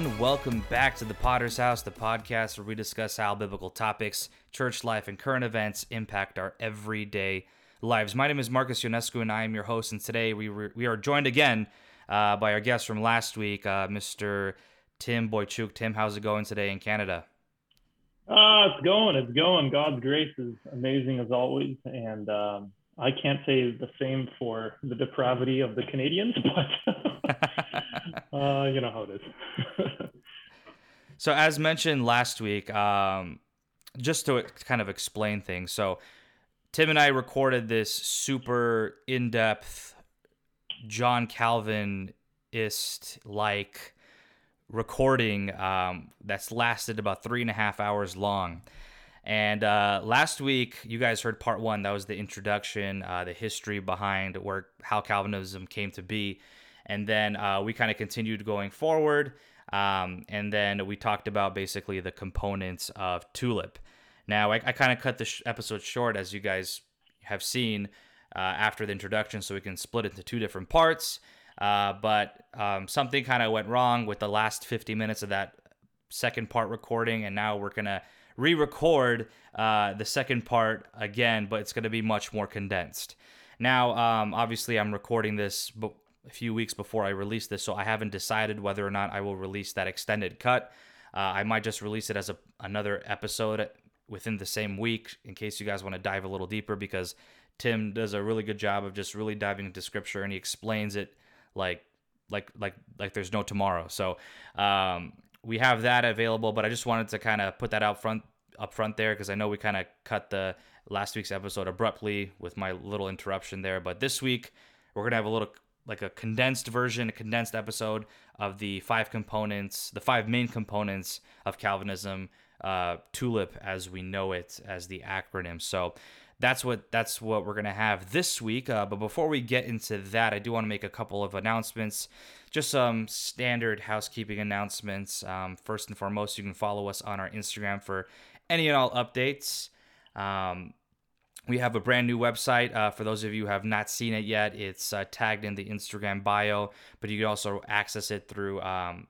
Everyone, welcome back to the Podders House, the podcast where we discuss how biblical topics, church life, and current events impact our everyday lives. My name is Marcus Ionescu, and I am your host. And today we re- we are joined again uh, by our guest from last week, uh, Mr. Tim Boiciuc. Tim, how's it going today in Canada? Uh, it's going, it's going. God's grace is amazing as always, and um, I can't say the same for the depravity of the Canadians, but uh, you know how it is. so, as mentioned last week, um, just to kind of explain things, so Tim and I recorded this super in depth John Calvinist like recording um, that's lasted about three and a half hours long. And uh, last week, you guys heard part one. That was the introduction, uh, the history behind where how Calvinism came to be, and then uh, we kind of continued going forward. Um, and then we talked about basically the components of Tulip. Now, I, I kind of cut the sh- episode short, as you guys have seen uh, after the introduction, so we can split it into two different parts. Uh, but um, something kind of went wrong with the last 50 minutes of that second part recording, and now we're gonna re-record uh, the second part again, but it's gonna be much more condensed. Now, um, obviously, I'm recording this a few weeks before I release this, so I haven't decided whether or not I will release that extended cut. Uh, I might just release it as a, another episode within the same week in case you guys want to dive a little deeper because Tim does a really good job of just really diving into scripture and he explains it like like like like there's no tomorrow. So um, we have that available, but I just wanted to kind of put that out front up front there because I know we kind of cut the last week's episode abruptly with my little interruption there. But this week we're gonna have a little like a condensed version, a condensed episode of the five components, the five main components of Calvinism, uh, TULIP as we know it as the acronym. So that's what that's what we're gonna have this week. Uh, but before we get into that, I do want to make a couple of announcements, just some standard housekeeping announcements. Um, first and foremost, you can follow us on our Instagram for any and all updates. Um, we have a brand new website. Uh, for those of you who have not seen it yet, it's uh, tagged in the Instagram bio, but you can also access it through um,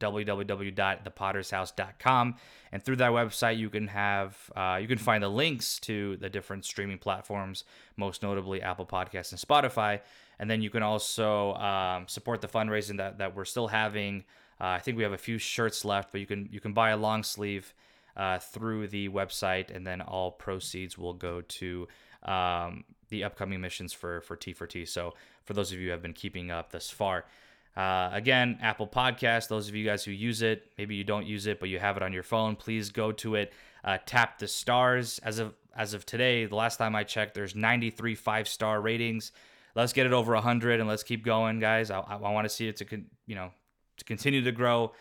www.thepoddershouse.com and through that website you can have uh, you can find the links to the different streaming platforms most notably apple podcasts and spotify. And then you can also um, support the fundraising that, that we're still having. Uh, i think we have a few shirts left but you can you can buy a long sleeve uh, through the website and then all proceeds will go to um, the upcoming missions for for t for t so for those of you who have been keeping up thus far uh, again, Apple Podcast. Those of you guys who use it, maybe you don't use it, but you have it on your phone. Please go to it. Uh, tap the stars. As of as of today, the last time I checked, there's 93 five star ratings. Let's get it over 100 and let's keep going, guys. I, I, want to see it to con- you know to continue to grow.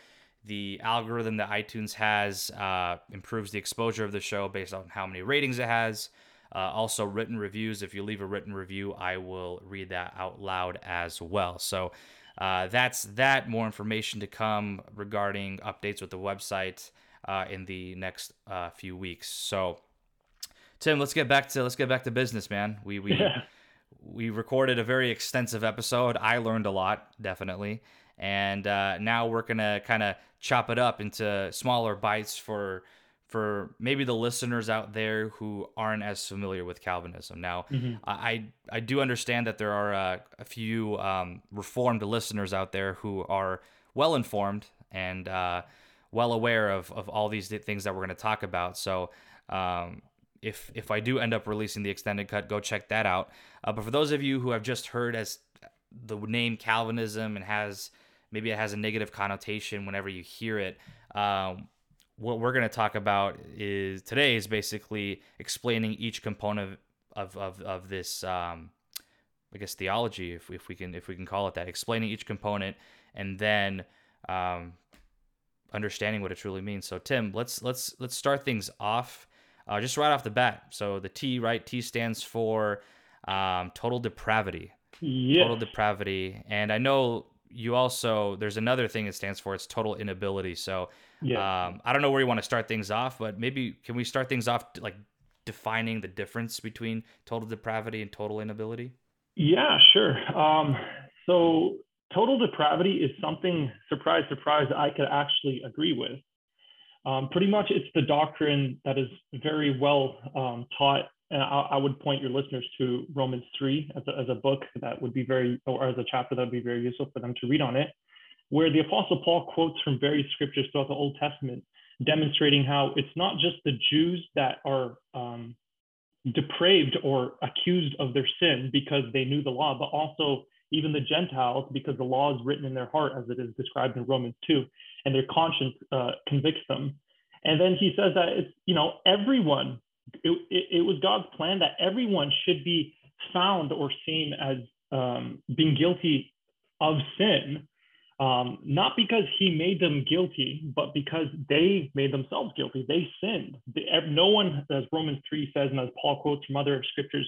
The algorithm that iTunes has uh, improves the exposure of the show based on how many ratings it has. Uh, also, written reviews. If you leave a written review, I will read that out loud as well. So uh, that's that. More information to come regarding updates with the website uh, in the next uh, few weeks. So, Tim, let's get back to let's get back to business, man. We we yeah. we recorded a very extensive episode. I learned a lot, definitely, and uh, now we're gonna kind of chop it up into smaller bites for for maybe the listeners out there who aren't as familiar with Calvinism. Now, mm-hmm. I I do understand that there are uh, a few um, Reformed listeners out there who are well informed and uh, well aware of, of all these things that we're going to talk about. So. Um, if if I do end up releasing the extended cut, go check that out. Uh, but for those of you who have just heard as the name Calvinism and has maybe it has a negative connotation whenever you hear it, um, what we're going to talk about is today is basically explaining each component of of, of this um, I guess theology if, if we can if we can call it that explaining each component and then um, understanding what it truly means. So Tim let's let's let's start things off uh, just right off the bat. So the T right? T stands for um, total depravity. Yes. total depravity. And I know you also there's another thing it stands for it's total inability so yeah. Um, I don't know where you want to start things off, but maybe can we start things off like defining the difference between total depravity and total inability? Yeah, sure. Um, so total depravity is something, surprise, surprise, I could actually agree with. Um, pretty much it's the doctrine that is very well um, taught. And I, I, would point your listeners to Romans 3 as a, as a book that would be very, or as a chapter that would be very useful for them to read on it, where the Apostle Paul quotes from various scriptures throughout the Old Testament, demonstrating how it's not just the Jews that are um, depraved or accused of their sin because they knew the law, but also even the Gentiles because the law is written in their heart as it is described in Romans 2, and their conscience uh, convicts them. And then he says that it's, you know, everyone, it, it, was God's plan that everyone should be found or seen as um, being guilty of sin um, not because he made them guilty, but because they made themselves guilty. They sinned. no one, as Romans 3 says, and as Paul quotes from other scriptures,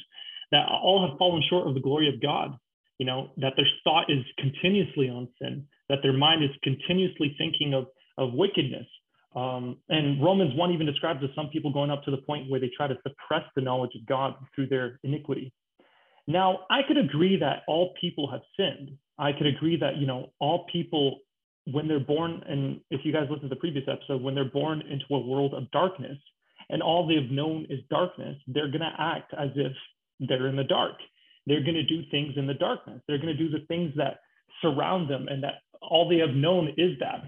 that all have fallen short of the glory of God. You know, that their thought is continuously on sin, that their mind is continuously thinking of, of wickedness. Um, and Romans 1 even describes as some people going up to the point where they try to suppress the knowledge of God through their iniquity. Now, I could agree that all people have sinned. I could agree that, you know, all people, when they're born, and if you guys listen to the previous episode, when they're born into a world of darkness and all they've known is darkness, they're going to act as if they're in the dark. They're going to do things in the darkness. They're going to do the things that surround them and that all they have known is that.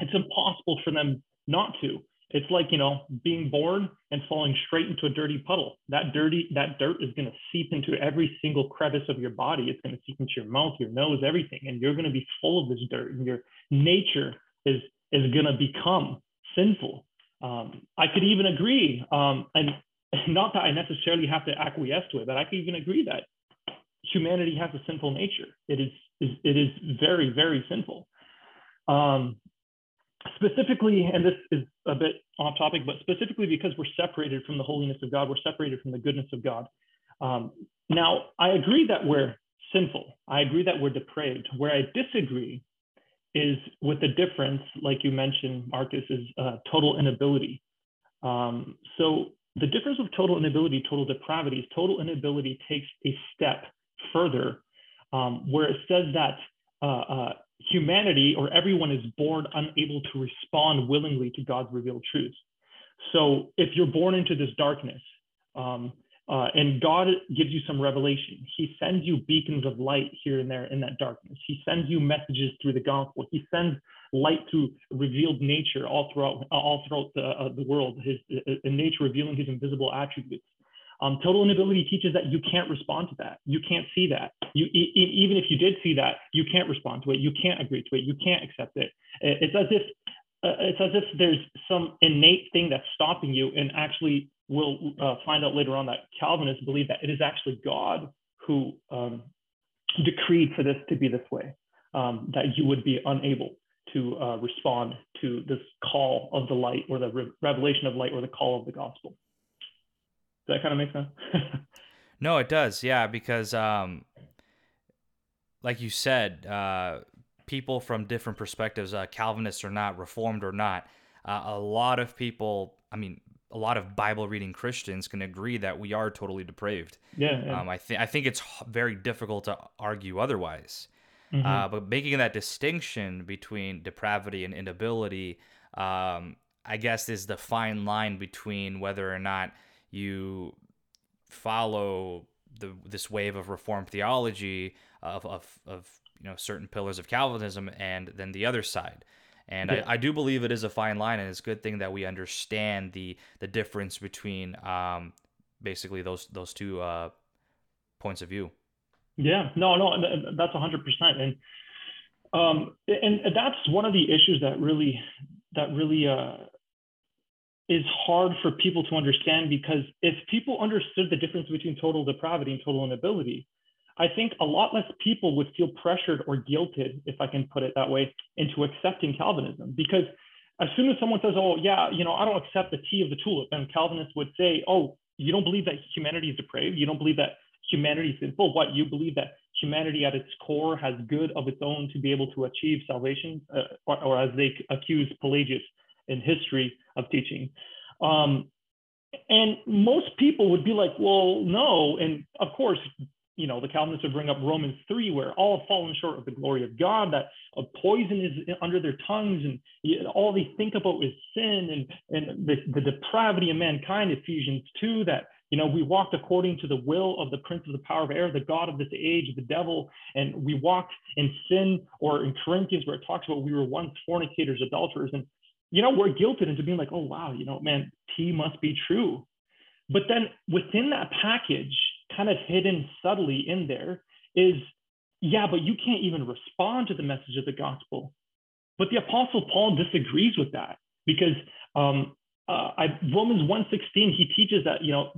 It's impossible for them not to. It's like, you know, being born and falling straight into a dirty puddle. That dirty, that dirt is going to seep into every single crevice of your body. It's going to seep into your mouth, your nose, everything. And you're going to be full of this dirt. And your nature is is going to become sinful. Um, I could even agree, um, and not that I necessarily have to acquiesce to it, but I could even agree that humanity has a sinful nature. It is, is it is very, very sinful. Um, specifically, and this is a bit off topic, but specifically because we're separated from the holiness of God, we're separated from the goodness of God. Um, now, I agree that we're sinful. I agree that we're depraved. Where I disagree is with the difference, like you mentioned, Marcus, is uh, total inability. Um, so the difference of total inability, total depravity, is total inability takes a step further, um, where it says that uh, uh, humanity or everyone is born unable to respond willingly to God's revealed truths. So if you're born into this darkness, um, uh, and God gives you some revelation. He sends you beacons of light here and there in that darkness. He sends you messages through the gospel. He sends light through revealed nature all throughout all throughout the, uh, the world. His uh, nature revealing His invisible attributes. Um, total inability teaches that you can't respond to that. You can't see that. You e- even if you did see that, you can't respond to it. You can't agree to it. You can't accept it. It's as if uh, it's as if there's some innate thing that's stopping you. And actually, we'll uh, find out later on that Calvinists believe that it is actually God who um, decreed for this to be this way. Um, that you would be unable to uh, respond to this call of the light or the re- revelation of light or the call of the gospel. That kind of make sense? no, it does. Yeah, because um, like you said, uh, people from different perspectives, uh, Calvinists or not, Reformed or not, uh, a lot of people, I mean, a lot of Bible reading Christians can agree that we are totally depraved. Yeah. yeah. Um, I think I think it's very difficult to argue otherwise. Mm-hmm. Uh, but making that distinction between depravity and inability, um, I guess, is the fine line between whether or not you follow the this wave of reformed theology of, of, of you know certain pillars of Calvinism and then the other side. And yeah. I, I, do believe it is a fine line, and it's a good thing that we understand the the difference between um, basically those those two uh, points of view. Yeah, no, no, that's hundred percent, and um, and that's one of the issues that really that really uh, is hard for people to understand because if people understood the difference between total depravity and total inability, I think a lot less people would feel pressured or guilted, if I can put it that way, into accepting Calvinism. Because as soon as someone says, oh, yeah, you know, I don't accept the T of the tulip, then Calvinists would say, oh, you don't believe that humanity is depraved? You don't believe that humanity is sinful? What? You believe that humanity at its core has good of its own to be able to achieve salvation? Uh, or, or as they accuse Pelagius, in history of teaching. Um, and most people would be like, well, no. And of course, you know, the Calvinists would bring up Romans 3, where all have fallen short of the glory of God, that a poison is under their tongues, and all they think about is sin and, and the, the depravity of mankind, Ephesians 2, that, you know, we walked according to the will of the prince of the power of air, the God of this age, the devil, and we walked in sin, or in Corinthians, where it talks about we were once fornicators, adulterers, and, you know, we're guilted into being like, oh, wow, you know, man, T must be true. But then within that package, kind of hidden subtly in there is yeah, but you can't even respond to the message of the gospel. But the apostle Paul disagrees with that because um, uh, I, Romans 1:16 he teaches that you know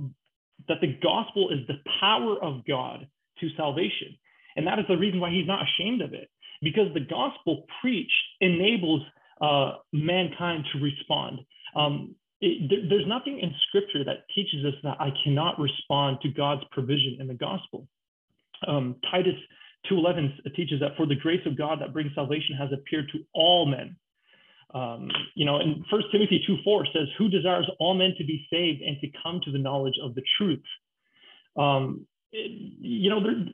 that the gospel is the power of God to salvation, and that is the reason why he's not ashamed of it because the gospel preached enables uh, mankind to respond. Um, it, there, there's nothing in scripture that teaches us that I cannot respond to God's provision in the gospel. Um, Titus 2.11 teaches that for the grace of God that brings salvation has appeared to all men. Um, you know, and First Timothy 2.4 says, who desires all men to be saved and to come to the knowledge of the truth. Um, it, you know, there,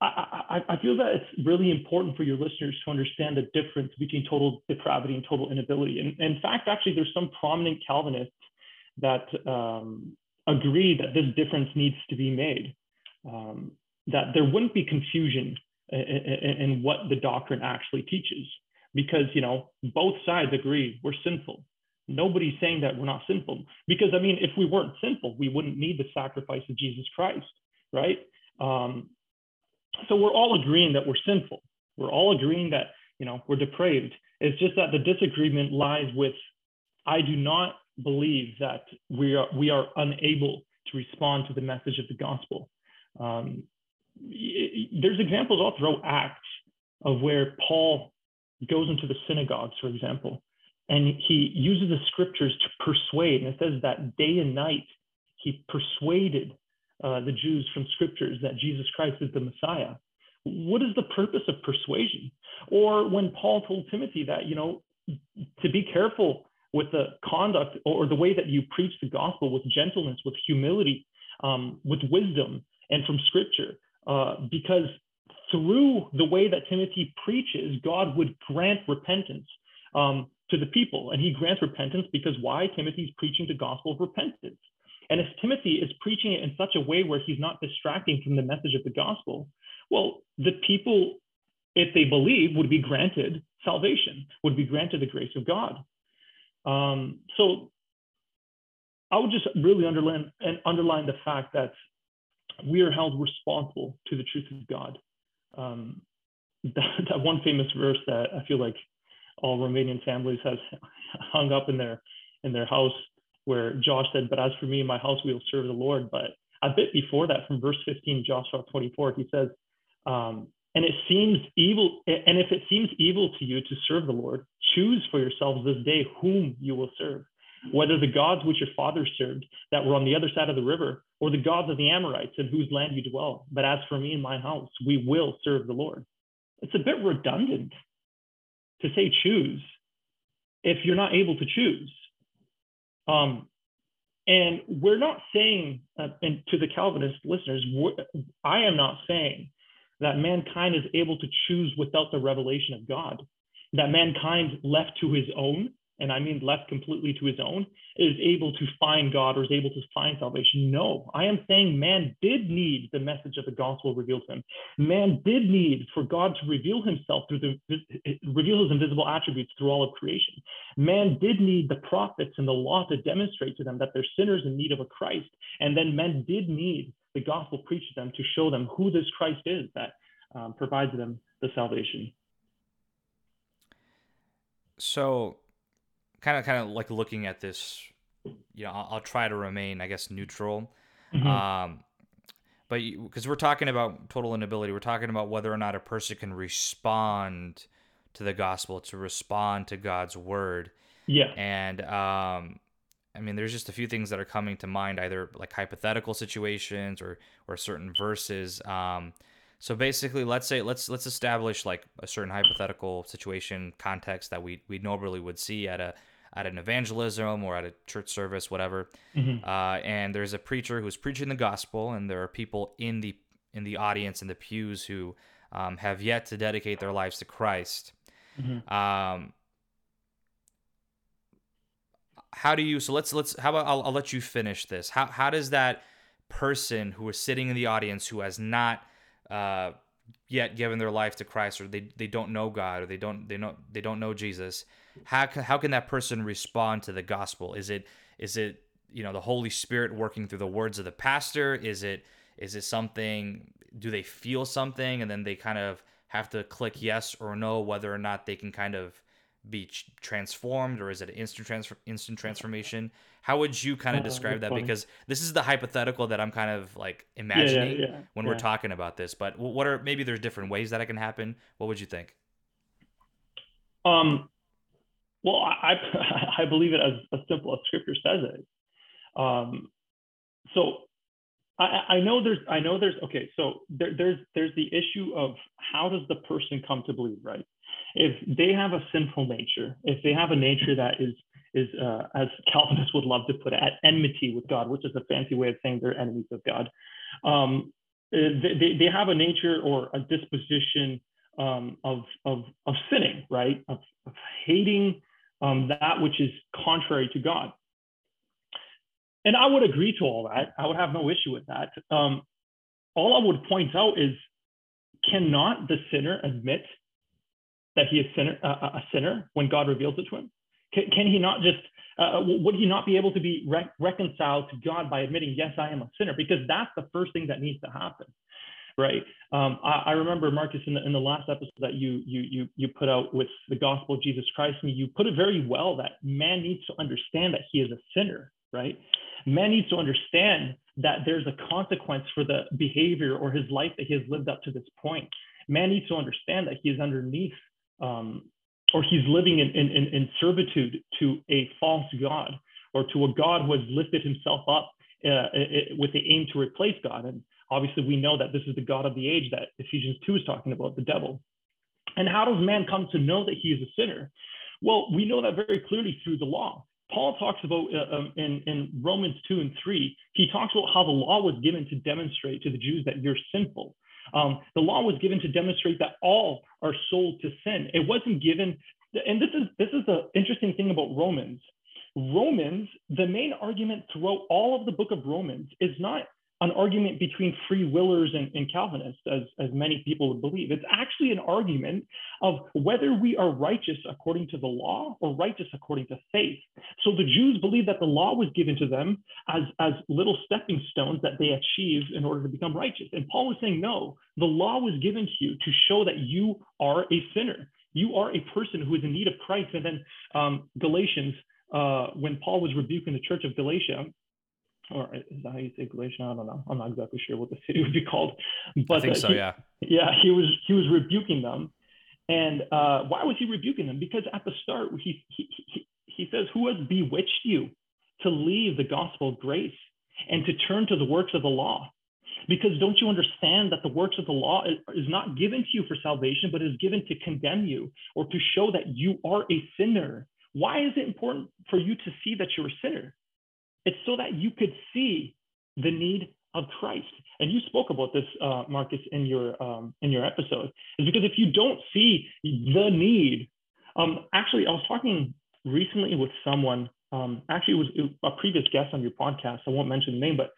I, I, I, feel that it's really important for your listeners to understand the difference between total depravity and total inability. And, in fact, actually, there's some prominent Calvinists that um, agree that this difference needs to be made, um, that there wouldn't be confusion in, in, in what the doctrine actually teaches, because you know both sides agree we're sinful. Nobody's saying that we're not sinful, because I mean, if we weren't sinful, we wouldn't need the sacrifice of Jesus Christ, right? Um, so we're all agreeing that we're sinful. We're all agreeing that you know we're depraved. It's just that the disagreement lies with I do not believe that we are we are unable to respond to the message of the gospel. Um, there's examples all throughout Acts of where Paul goes into the synagogues, for example, and he uses the scriptures to persuade. And it says that day and night he persuaded uh, the Jews from scriptures that Jesus Christ is the Messiah. What is the purpose of persuasion? Or when Paul told Timothy that, you know, to be careful with the conduct or the way that you preach the gospel with gentleness, with humility, um, with wisdom, and from scripture, uh, because through the way that Timothy preaches, God would grant repentance um, to the people. And he grants repentance because why? Timothy's preaching the gospel of repentance. And if Timothy is preaching it in such a way where he's not distracting from the message of the gospel, well, the people, if they believe, would be granted salvation, would be granted the grace of God. Um, so I would just really underline and underline the fact that we are held responsible to the truth of God. Um, that, that, one famous verse that I feel like all Romanian families has hung up in their in their house where Josh said, But as for me and my house, we will serve the Lord. But a bit before that, from verse 15, Joshua 24, he says, um, and it seems evil, and if it seems evil to you to serve the Lord, choose for yourselves this day whom you will serve, whether the gods which your fathers served that were on the other side of the river, or the gods of the Amorites in whose land you dwell. But as for me and my house, we will serve the Lord. It's a bit redundant to say choose if you're not able to choose. Um, and we're not saying, uh, and to the Calvinist listeners, I am not saying that mankind is able to choose without the revelation of God, that mankind left to his own and I mean left completely to his own, is able to find God or is able to find salvation. No, I am saying man did need the message of the gospel revealed to him. Man did need for God to reveal himself through the reveal his invisible attributes through all of creation. Man did need the prophets and the law to demonstrate to them that they're sinners in need of a Christ. And then men did need the gospel preached to them to show them who this Christ is that um, provides them the salvation. So kind of kind of like looking at this you know I'll, I'll try to remain i guess neutral. Mm-hmm. um but because we're talking about total inability we're talking about whether or not a person can respond to the gospel to respond to god's word. Yeah. And um i mean there's just a few things that are coming to mind either like hypothetical situations or or certain verses. Um so basically, let's say let's let's establish like a certain hypothetical situation context that we we normally would see at a at an evangelism or at a church service, whatever. Mm-hmm. Uh, and there's a preacher who's preaching the gospel, and there are people in the in the audience in the pews who um, have yet to dedicate their lives to Christ. Mm-hmm. Um, how do you? So let's let's. How about I'll, I'll let you finish this. How how does that person who is sitting in the audience who has not uh, yet given their life to Christ or they, they don't know God or they don't they know they don't know Jesus how can, how can that person respond to the gospel? Is it is it you know the Holy Spirit working through the words of the pastor? Is it is it something do they feel something and then they kind of have to click yes or no whether or not they can kind of be transformed or is it an instant transfer instant transformation? How would you kind of uh, describe that? funny. because this is the hypothetical that i'm kind of like imagining yeah, yeah, yeah, when we're talking about this but what are maybe there's different ways that it can happen. What would you think? Um well i i believe it as, as simple as scripture says it um so I, I know there's I know there's okay so there, there's there's the issue of how does the person come to believe right if they have a sinful nature, if they have a nature that is is uh, as Calvinists would love to put it, at enmity with God, which is a fancy way of saying they're enemies of God. Um, they, they have a nature or a disposition um, of, of, of sinning, right? Of, of hating um, that which is contrary to God. And I would agree to all that. I would have no issue with that. Um, all I would point out is cannot the sinner admit that he is sinner, uh, a sinner when God reveals it to him? Can, can he not just, uh, uh would he not be able to be re- reconciled to God by admitting, yes, I am a sinner? Because that's the first thing that needs to happen, right? Um, I, I, remember Marcus in the, in the last episode that you, you, you, you put out with the gospel of Jesus Christ, and you put it very well that man needs to understand that he is a sinner, right? Man needs to understand that there's a consequence for the behavior or his life that he has lived up to this point. Man needs to understand that he is underneath um, or he's living in, in, in, servitude to a false God or to a God who has lifted himself up uh, with the aim to replace God. And obviously, we know that this is the God of the age that Ephesians 2 is talking about, the devil. And how does man come to know that he is a sinner? Well, we know that very clearly through the law. Paul talks about uh, um, in, in Romans 2 and 3, he talks about how the law was given to demonstrate to the Jews that you're sinful. Um, the law was given to demonstrate that all are sold to sin. It wasn't given, and this is this is the interesting thing about Romans. Romans, the main argument throughout all of the book of Romans is not an argument between free willers and, and, Calvinists, as, as many people would believe. It's actually an argument of whether we are righteous according to the law or righteous according to faith. So the Jews believe that the law was given to them as, as little stepping stones that they achieved in order to become righteous. And Paul was saying, no, the law was given to you to show that you are a sinner. You are a person who is in need of Christ. And then um, Galatians, uh, when Paul was rebuking the church of Galatia, or is that how you say Galatia? I don't know. I'm not exactly sure what the city would be called. But I think uh, so. He, yeah. Yeah, he was he was rebuking them, and uh, why was he rebuking them? Because at the start he he he, he says, "Who has bewitched you to leave the gospel of grace and to turn to the works of the law?" Because don't you understand that the works of the law is, is not given to you for salvation, but is given to condemn you or to show that you are a sinner? Why is it important for you to see that you're a sinner? It's so that you could see the need of Christ. And you spoke about this, uh, Marcus, in your um, in your episode. Is because if you don't see the need, um, actually, I was talking recently with someone. Um, actually, it was a previous guest on your podcast. I won't mention the name, but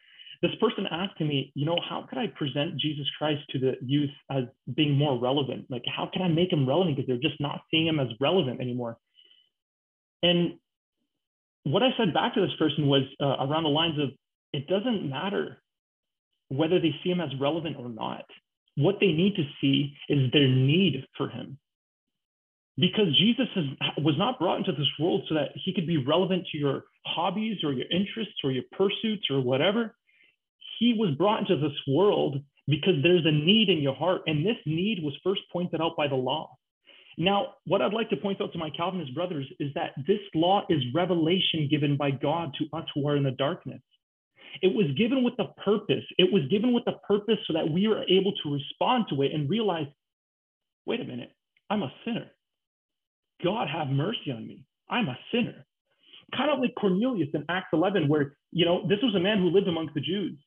this person asked me, you know, how could I present Jesus Christ to the youth as being more relevant? Like, how can I make him relevant because they're just not seeing him as relevant anymore? And what I said back to this person was uh, around the lines of it doesn't matter whether they see him as relevant or not. What they need to see is their need for him. Because Jesus was not brought into this world so that he could be relevant to your hobbies or your interests or your pursuits or whatever. He was brought into this world because there's a need in your heart. And this need was first pointed out by the law. Now, what I'd like to point out to my Calvinist brothers is that this law is revelation given by God to us who are in the darkness. It was given with a purpose. It was given with a purpose so that we are able to respond to it and realize wait a minute, I'm a sinner. God have mercy on me. I'm a sinner. Kind of like Cornelius in Acts 11, where, you know, this was a man who lived amongst the Jews.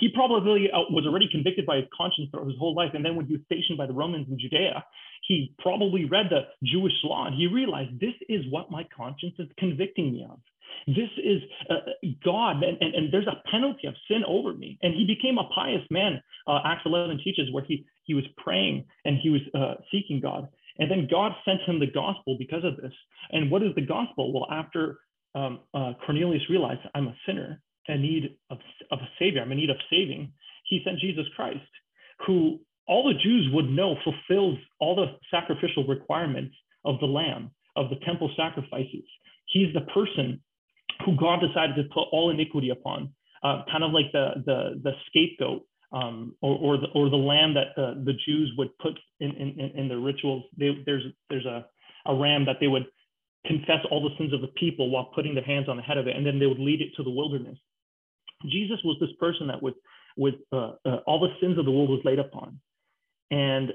he probably uh, was already convicted by his conscience throughout his whole life. And then when he was stationed by the Romans in Judea, he probably read the Jewish law and he realized this is what my conscience is convicting me of. This is uh, God, and, and, and, there's a penalty of sin over me. And he became a pious man. Uh, Acts 11 teaches where he, he was praying and he was uh, seeking God. And then God sent him the gospel because of this. And what is the gospel? Well, after um, uh, Cornelius realized I'm a sinner in need of, of a savior, I'm in need of saving, he sent Jesus Christ, who all the Jews would know fulfills all the sacrificial requirements of the lamb, of the temple sacrifices. He's the person who God decided to put all iniquity upon, uh, kind of like the, the, the scapegoat um, or, or, the, or the lamb that the, the Jews would put in, in, in the rituals. They, there's there's a, a ram that they would confess all the sins of the people while putting their hands on the head of it, and then they would lead it to the wilderness. Jesus was this person that would, with uh, uh, all the sins of the world was laid upon. And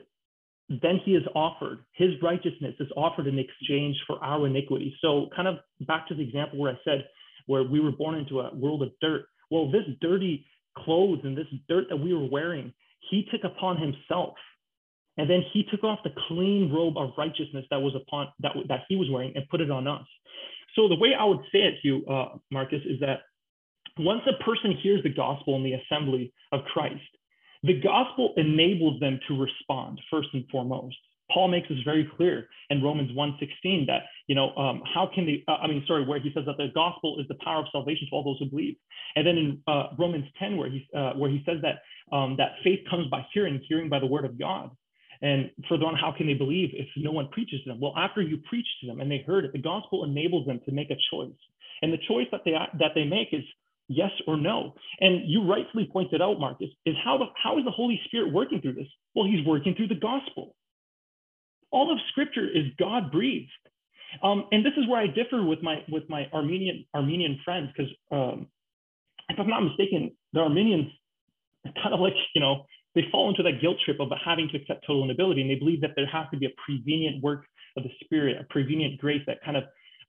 then he is offered, his righteousness is offered in exchange for our iniquity. So, kind of back to the example where I said, where we were born into a world of dirt. Well, this dirty clothes and this dirt that we were wearing, he took upon himself. And then he took off the clean robe of righteousness that was upon that, that he was wearing and put it on us. So the way I would say it to you, uh, Marcus, is that once a person hears the gospel in the assembly of Christ, the gospel enables them to respond first and foremost. Paul makes this very clear in Romans 1:16 that you know um, how can they? Uh, I mean, sorry, where he says that the gospel is the power of salvation to all those who believe, and then in uh, Romans 10 where he uh, where he says that um, that faith comes by hearing, hearing by the word of God. And further on, how can they believe if no one preaches to them? Well, after you preach to them and they heard it, the gospel enables them to make a choice, and the choice that they that they make is yes or no. And you rightfully pointed out, Marcus, is how, the, how is the Holy Spirit working through this? Well, he's working through the gospel. All of Scripture is God breathed. Um, and this is where I differ with my with my Arminian Arminian friends because um, if I'm not mistaken, the Arminians kind of like you know they fall into that guilt trip of having to accept total inability, and they believe that there has to be a prevenient work of the Spirit, a prevenient grace that kind of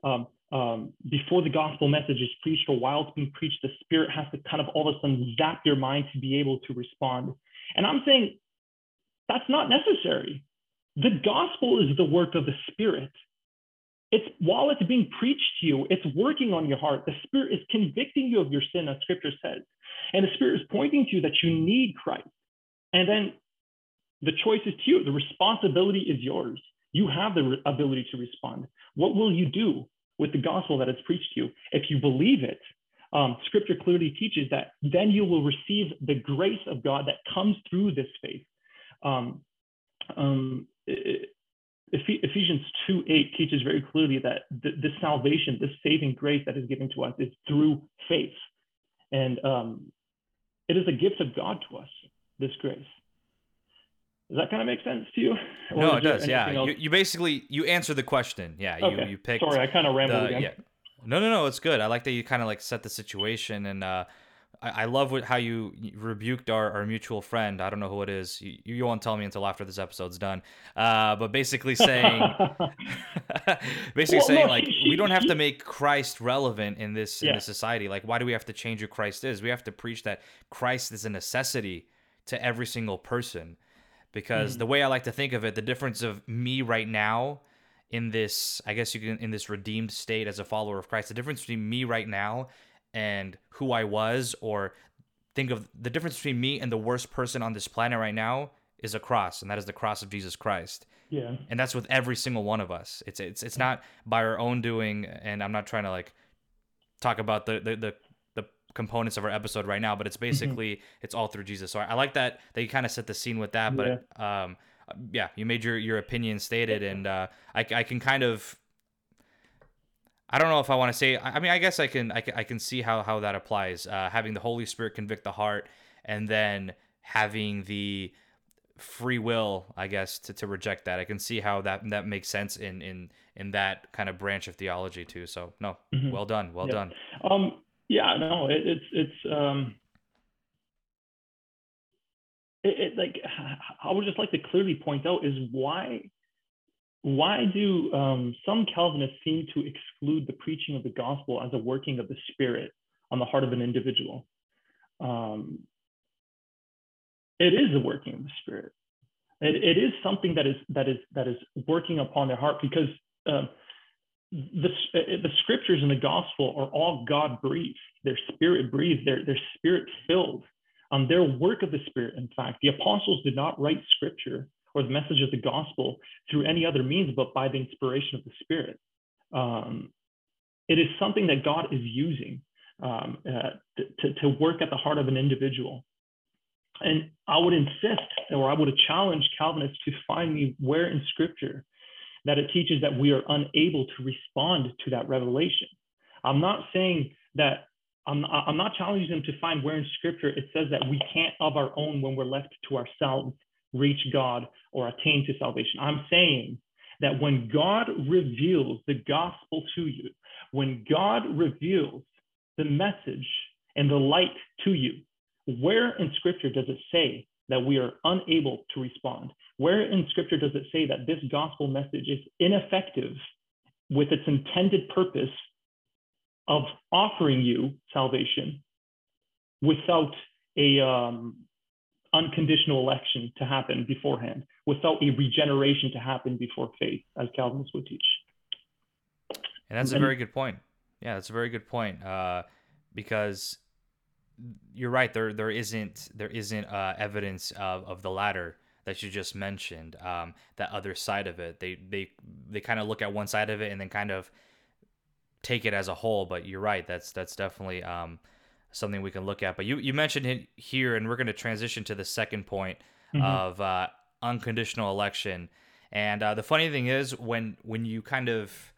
um, um, before the gospel message is preached or while it's being preached, the Spirit has to kind of all of a sudden zap your mind to be able to respond. And I'm saying that's not necessary. The gospel is the work of the Spirit. It's while it's being preached to you, it's working on your heart. The Spirit is convicting you of your sin, as Scripture says. And the Spirit is pointing to you that you need Christ. And then the choice is to you. The responsibility is yours. You have the ability to respond. What will you do? With the gospel that is preached to you. If you believe it, um, scripture clearly teaches that then you will receive the grace of God that comes through this faith. Um, um, Ephesians 2 8 teaches very clearly that th- this salvation, this saving grace that is given to us is through faith. And um, it is a gift of God to us, this grace. Does that kind of make sense to you? Or no, it does. Yeah, you, you, basically you answer the question. Yeah, okay. you you picked. Sorry, I kind of rambled the, again. Yeah. No, no, no. It's good. I like that you kind of like set the situation, and uh, I, I love what how you rebuked our, our mutual friend. I don't know who it is. You, you won't tell me until after this episode's done. Uh, but basically saying, basically well, saying no, like she, we don't have she, to make Christ relevant in this yeah. in this society. Like, why do we have to change who Christ is? We have to preach that Christ is a necessity to every single person because mm. the way I like to think of it, the difference of me right now in this, I guess you can, in this redeemed state as a follower of Christ, the difference between me right now and who I was, or think of the difference between me and the worst person on this planet right now is a cross, and that is the cross of Jesus Christ. Yeah. And that's with every single one of us. It's it's it's not by our own doing, and I'm not trying to like talk about the the, the components of our episode right now, but it's mm-hmm. basically mm-hmm. it's all through Jesus. So I, I, like that that you kind of set the scene with that. But yeah. um, yeah, you made your your opinion stated, and uh, I I can kind of. I don't know if I want to say. I mean, I guess I can. I can, I can see how how that applies. Uh, having the Holy Spirit convict the heart, and then having the free will, I guess, to, to reject that. I can see how that that makes sense in in in that kind of branch of theology too. So no, mm-hmm. well done, well yeah. done. Um, yeah, no, it, it's it's um, it, it, like I would just like to clearly point out is why why do um, some Calvinists seem to exclude the preaching of the gospel as a working of the Spirit on the heart of an individual? Um, it is a working of the Spirit. It, it is something that is that is that is working upon their heart because uh, the the scriptures and the gospel are all God breathed. They're spirit breathed. They're they're spirit filled. Um, their work of the Spirit. In fact, the apostles did not write scripture or the message of the gospel through any other means but by the inspiration of the Spirit. Um, it is something that God is using um, uh, to, to work at the heart of an individual. And I would insist, or I would challenge Calvinists to find me where in Scripture that it teaches that we are unable to respond to that revelation. I'm not saying that I'm, I'm not challenging them to find where in Scripture it says that we can't of our own, when we're left to ourselves, reach God or attain to salvation. I'm saying that when God reveals the gospel to you, when God reveals the message and the light to you, where in scripture does it say that we are unable to respond? Where in scripture does it say that this gospel message is ineffective with its intended purpose of offering you salvation without a um, unconditional election to happen beforehand, without a regeneration to happen before faith, as Calvinists would teach. And that's a very good point. Yeah, that's a very good point. Uh, because you're right. There there isn't there isn't uh, evidence of, of the latter that you just mentioned. Um, that other side of it. They they they kind of look at one side of it and then kind of take it as a whole. But you're right. That's that's definitely um, something we can look at. But you you mentioned it here, and we're going to transition to the second point mm-hmm. of uh, unconditional election. And uh, the funny thing is, when when you kind of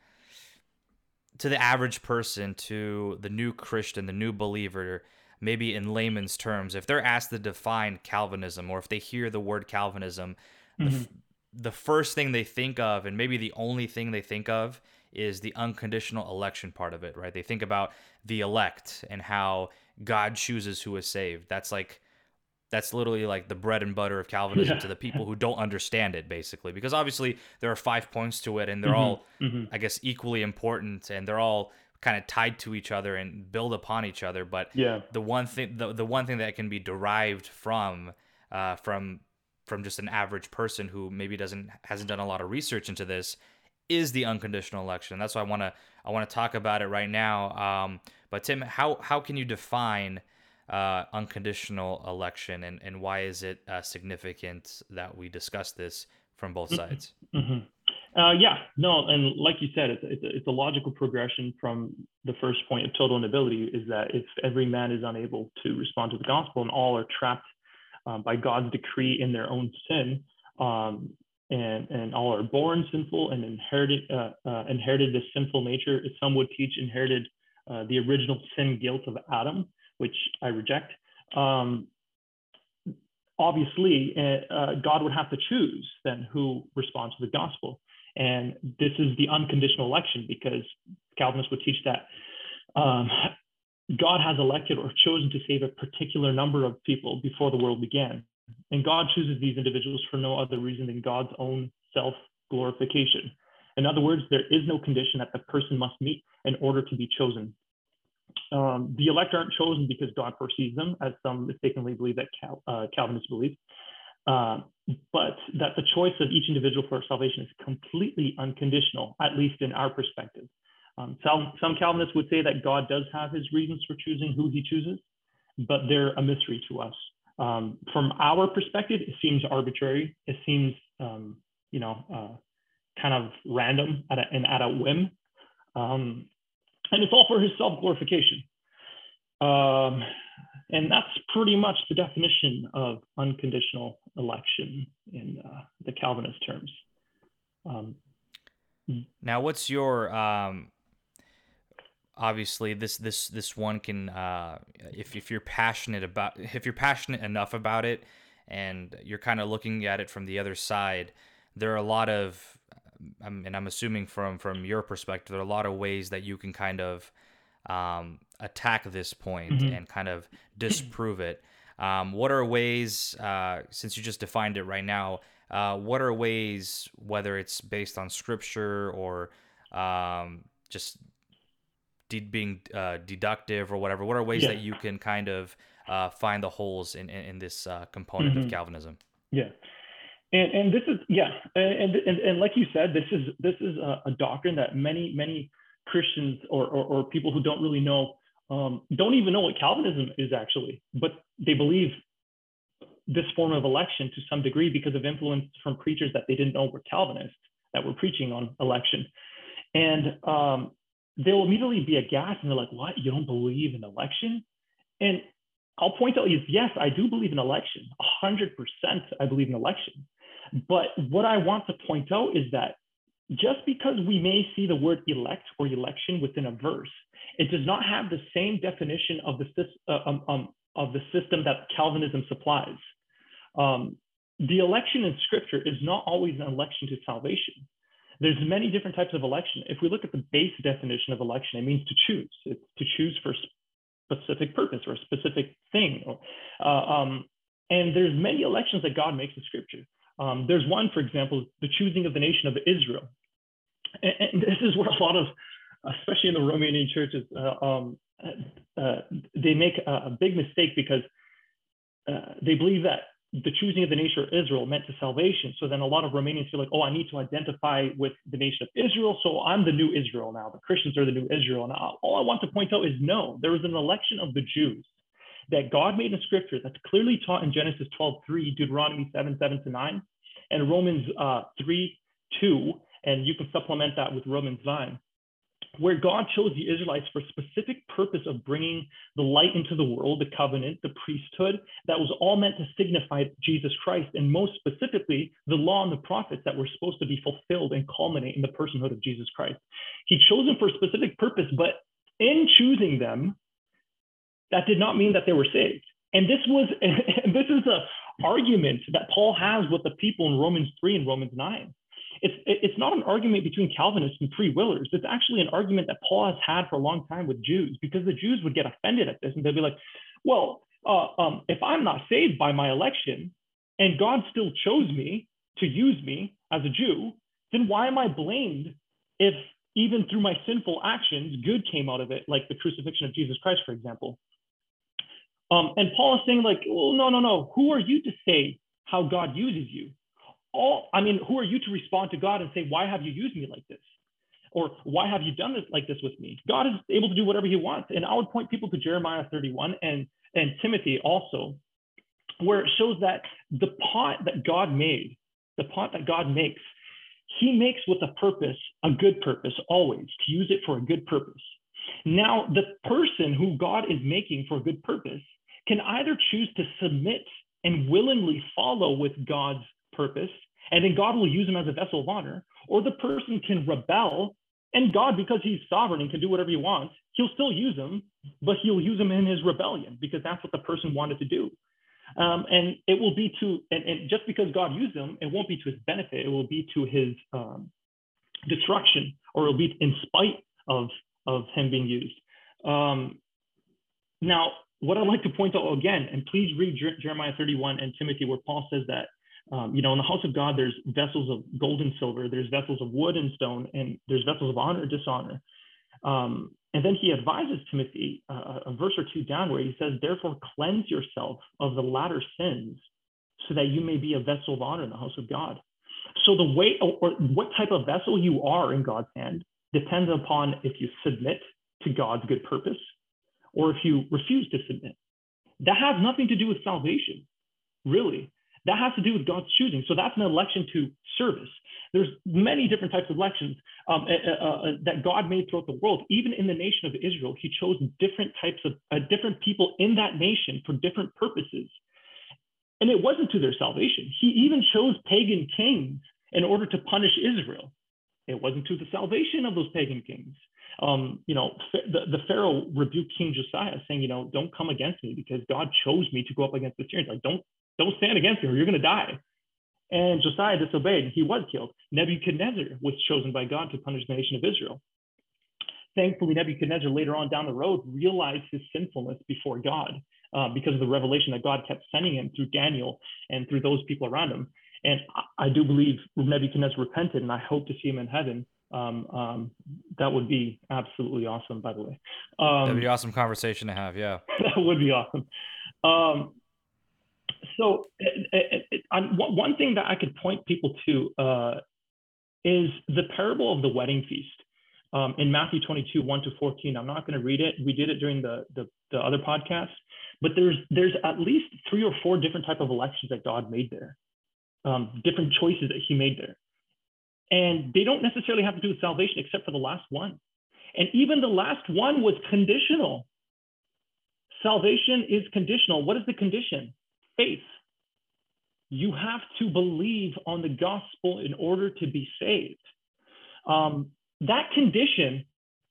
to the average person, to the new Christian, the new believer, maybe in layman's terms, if they're asked to define Calvinism or if they hear the word Calvinism, mm-hmm. the, the first thing they think of, and maybe the only thing they think of, is the unconditional election part of it, right? They think about the elect and how God chooses who is saved. That's like that's literally like the bread and butter of Calvinism yeah. to the people who don't understand it, basically. Because obviously there are five points to it, and they're mm-hmm. all, mm-hmm. I guess, equally important, and they're all kind of tied to each other and build upon each other. But yeah, the one thing, the, the one thing that can be derived from, uh, from, from just an average person who maybe doesn't hasn't done a lot of research into this, is the unconditional election. That's why I want to I want to talk about it right now. Um, but Tim, how how can you define uh, unconditional election, and, and why is it uh, significant that we discuss this from both mm-hmm. sides? Mm-hmm. Uh, yeah, no, and like you said, it's, it's, a, it's a logical progression from the first point of total inability is that if every man is unable to respond to the gospel and all are trapped um, by God's decree in their own sin, um, and, and all are born sinful and inherited uh, uh, inherited this sinful nature. Some would teach inherited uh, the original sin guilt of Adam, which I reject. Um, obviously, uh, uh, God would have to choose then who responds to the gospel. And this is the unconditional election because Calvinists would teach that um, God has elected or chosen to save a particular number of people before the world began. And God chooses these individuals for no other reason than God's own self glorification. In other words, there is no condition that the person must meet in order to be chosen. Um, the elect aren't chosen because God foresees them, as some mistakenly believe that Cal, uh, Calvinists believe, uh, but that the choice of each individual for salvation is completely unconditional, at least in our perspective. Um, some, some Calvinists would say that God does have his reasons for choosing who he chooses, but they're a mystery to us. Um, from our perspective, it seems arbitrary. It seems, um, you know, uh, kind of random at a, and at a whim. Um, and it's all for his self glorification. Um, and that's pretty much the definition of unconditional election in uh, the Calvinist terms. Um, now, what's your um, obviously this this this one can uh, if if you're passionate about if you're passionate enough about it and you're kind of looking at it from the other side, there are a lot of and I'm assuming from from your perspective, there are a lot of ways that you can kind of um, attack this point mm-hmm. and kind of disprove it. Um, what are ways, uh, since you just defined it right now, uh, what are ways, whether it's based on scripture or um, just de- being uh, deductive or whatever, what are ways yeah. that you can kind of uh, find the holes in in, in this uh, component mm-hmm. of Calvinism. Yeah. And, and this is yeah and, and and like you said this is this is a, a doctrine that many many Christians or, or, or people who don't really know um, don't even know what Calvinism is actually, but they believe this form of election to some degree because of influence from preachers that they didn't know were Calvinists that were preaching on election. And um, they'll immediately be aghast and they're like, What? You don't believe in election? And I'll point out is yes, I do believe in election. 100% I believe in election. But what I want to point out is that just because we may see the word elect or election within a verse, it does not have the same definition of the, uh, um, um, of the system that Calvinism supplies. Um, the election in scripture is not always an election to salvation. There's many different types of election. If we look at the base definition of election, it means to choose. It's to choose for a specific purpose or a specific thing. Uh, um, and there's many elections that God makes in scripture. Um, there's one, for example, the choosing of the nation of Israel. And, and this is where a lot of, especially in the Romanian churches, uh, um, uh, they make a, a, big mistake because uh, they believe that the choosing of the nation of Israel meant to salvation. So then a lot of Romanians feel like, oh, I need to identify with the nation of Israel. So I'm the new Israel now. The Christians are the new Israel. And all I want to point out is no, there was an election of the Jews that God made in scripture that's clearly taught in Genesis 12, 3, Deuteronomy 7, 7 to 9, and Romans uh, 3, 2. And you can supplement that with Romans 9 where God chose the Israelites for a specific purpose of bringing the light into the world, the covenant, the priesthood, that was all meant to signify Jesus Christ, and most specifically, the law and the prophets that were supposed to be fulfilled and culminate in the personhood of Jesus Christ. He chose them for a specific purpose, but in choosing them, that did not mean that they were saved. And this was this is a argument that Paul has with the people in Romans 3 and Romans 9 it's it's not an argument between Calvinists and free willers. It's actually an argument that Paul has had for a long time with Jews because the Jews would get offended at this and they'd be like, well, uh, um, if I'm not saved by my election and God still chose me to use me as a Jew, then why am I blamed if even through my sinful actions, good came out of it, like the crucifixion of Jesus Christ, for example? Um, and Paul is saying, like, well, no, no, no. Who are you to say how God uses you? All i mean who are you to respond to god and say why have you used me like this? Or why have you done this like this with me? God is able to do whatever he wants. And i would point people to jeremiah 31 and and timothy also where it shows that the pot that god made the pot that god makes he makes with a purpose a good purpose always to use it for a good purpose. Now the person who god is making for a good purpose can either choose to submit and willingly follow with god's purpose, and then God will use him as a vessel of honor, or the person can rebel, and God, because he's sovereign and can do whatever he wants, he'll still use him, but he'll use him in his rebellion because that's what the person wanted to do. Um, and it will be to, and, and, just because God used him, it won't be to his benefit, it will be to his um, destruction, or it'll be in spite of, of him being used. Um, now, what I'd like to point out again, and please read Jeremiah 31 and Timothy, where Paul says that um, you know, in the house of God, there's vessels of gold and silver, there's vessels of wood and stone, and there's vessels of honor and dishonor. Um, and then he advises Timothy uh, a verse or two down where he says, Therefore, cleanse yourself of the latter sins so that you may be a vessel of honor in the house of God. So, the way or, or what type of vessel you are in God's hand depends upon if you submit to God's good purpose or if you refuse to submit. That has nothing to do with salvation, really. That has to do with God's choosing. So that's an election to service. There's many different types of elections um, uh, uh, uh, that God made throughout the world. Even in the nation of Israel, He chose different types of uh, different people in that nation for different purposes. And it wasn't to their salvation. He even chose pagan kings in order to punish Israel. It wasn't to the salvation of those pagan kings. Um, you know, the, the Pharaoh rebuked King Josiah, saying, you know, don't come against me because God chose me to go up against the Syrians. Like, don't don't stand against me or you're going to die. And Josiah disobeyed. And he was killed. Nebuchadnezzar was chosen by God to punish the nation of Israel. Thankfully, Nebuchadnezzar later on down the road realized his sinfulness before God uh, because of the revelation that God kept sending him through Daniel and through those people around him. And I, I do believe Nebuchadnezzar repented, and I hope to see him in heaven. Um, um, that would be absolutely awesome, by the way. Um, That'd be awesome conversation to have. Yeah, that would be awesome. So it, it, it, one thing that I could point people to uh, is the parable of the wedding feast um, in Matthew 22, 1 to 14. I'm not going to read it. We did it during the, the, the other podcast, but there's, there's at least three or four different type of elections that God made there, um, different choices that he made there. And they don't necessarily have to do with salvation except for the last one. And even the last one was conditional. Salvation is conditional. What is the condition? Faith. You have to believe on the gospel in order to be saved. Um, that condition,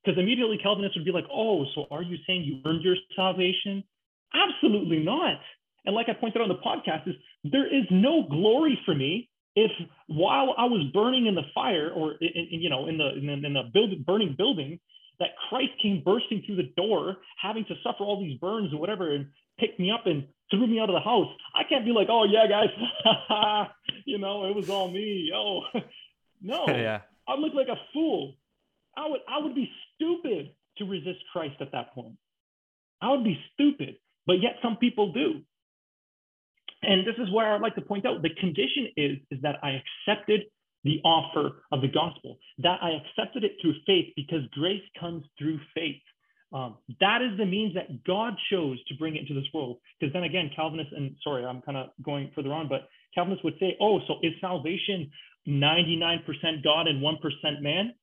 because immediately Calvinists would be like, oh, so are you saying you earned your salvation? Absolutely not. And like I pointed out on the podcast, is there is no glory for me if while I was burning in the fire or in, in you know in the in, in the build, burning building, that Christ came bursting through the door, having to suffer all these burns or whatever, and picked me up and threw me out of the house. I can't be like, oh yeah, guys, you know, it was all me. Oh, no, yeah. I look like a fool. I would I would be stupid to resist Christ at that point. I would be stupid, but yet some people do. And this is where I'd like to point out the condition is, is that I accepted the offer of the gospel, that I accepted it through faith because grace comes through faith. Um, that is the means that God chose to bring it into this world. Because then again, Calvinists, and sorry, I'm kind of going further on, but Calvinists would say, oh, so is salvation 99% God and 1% man?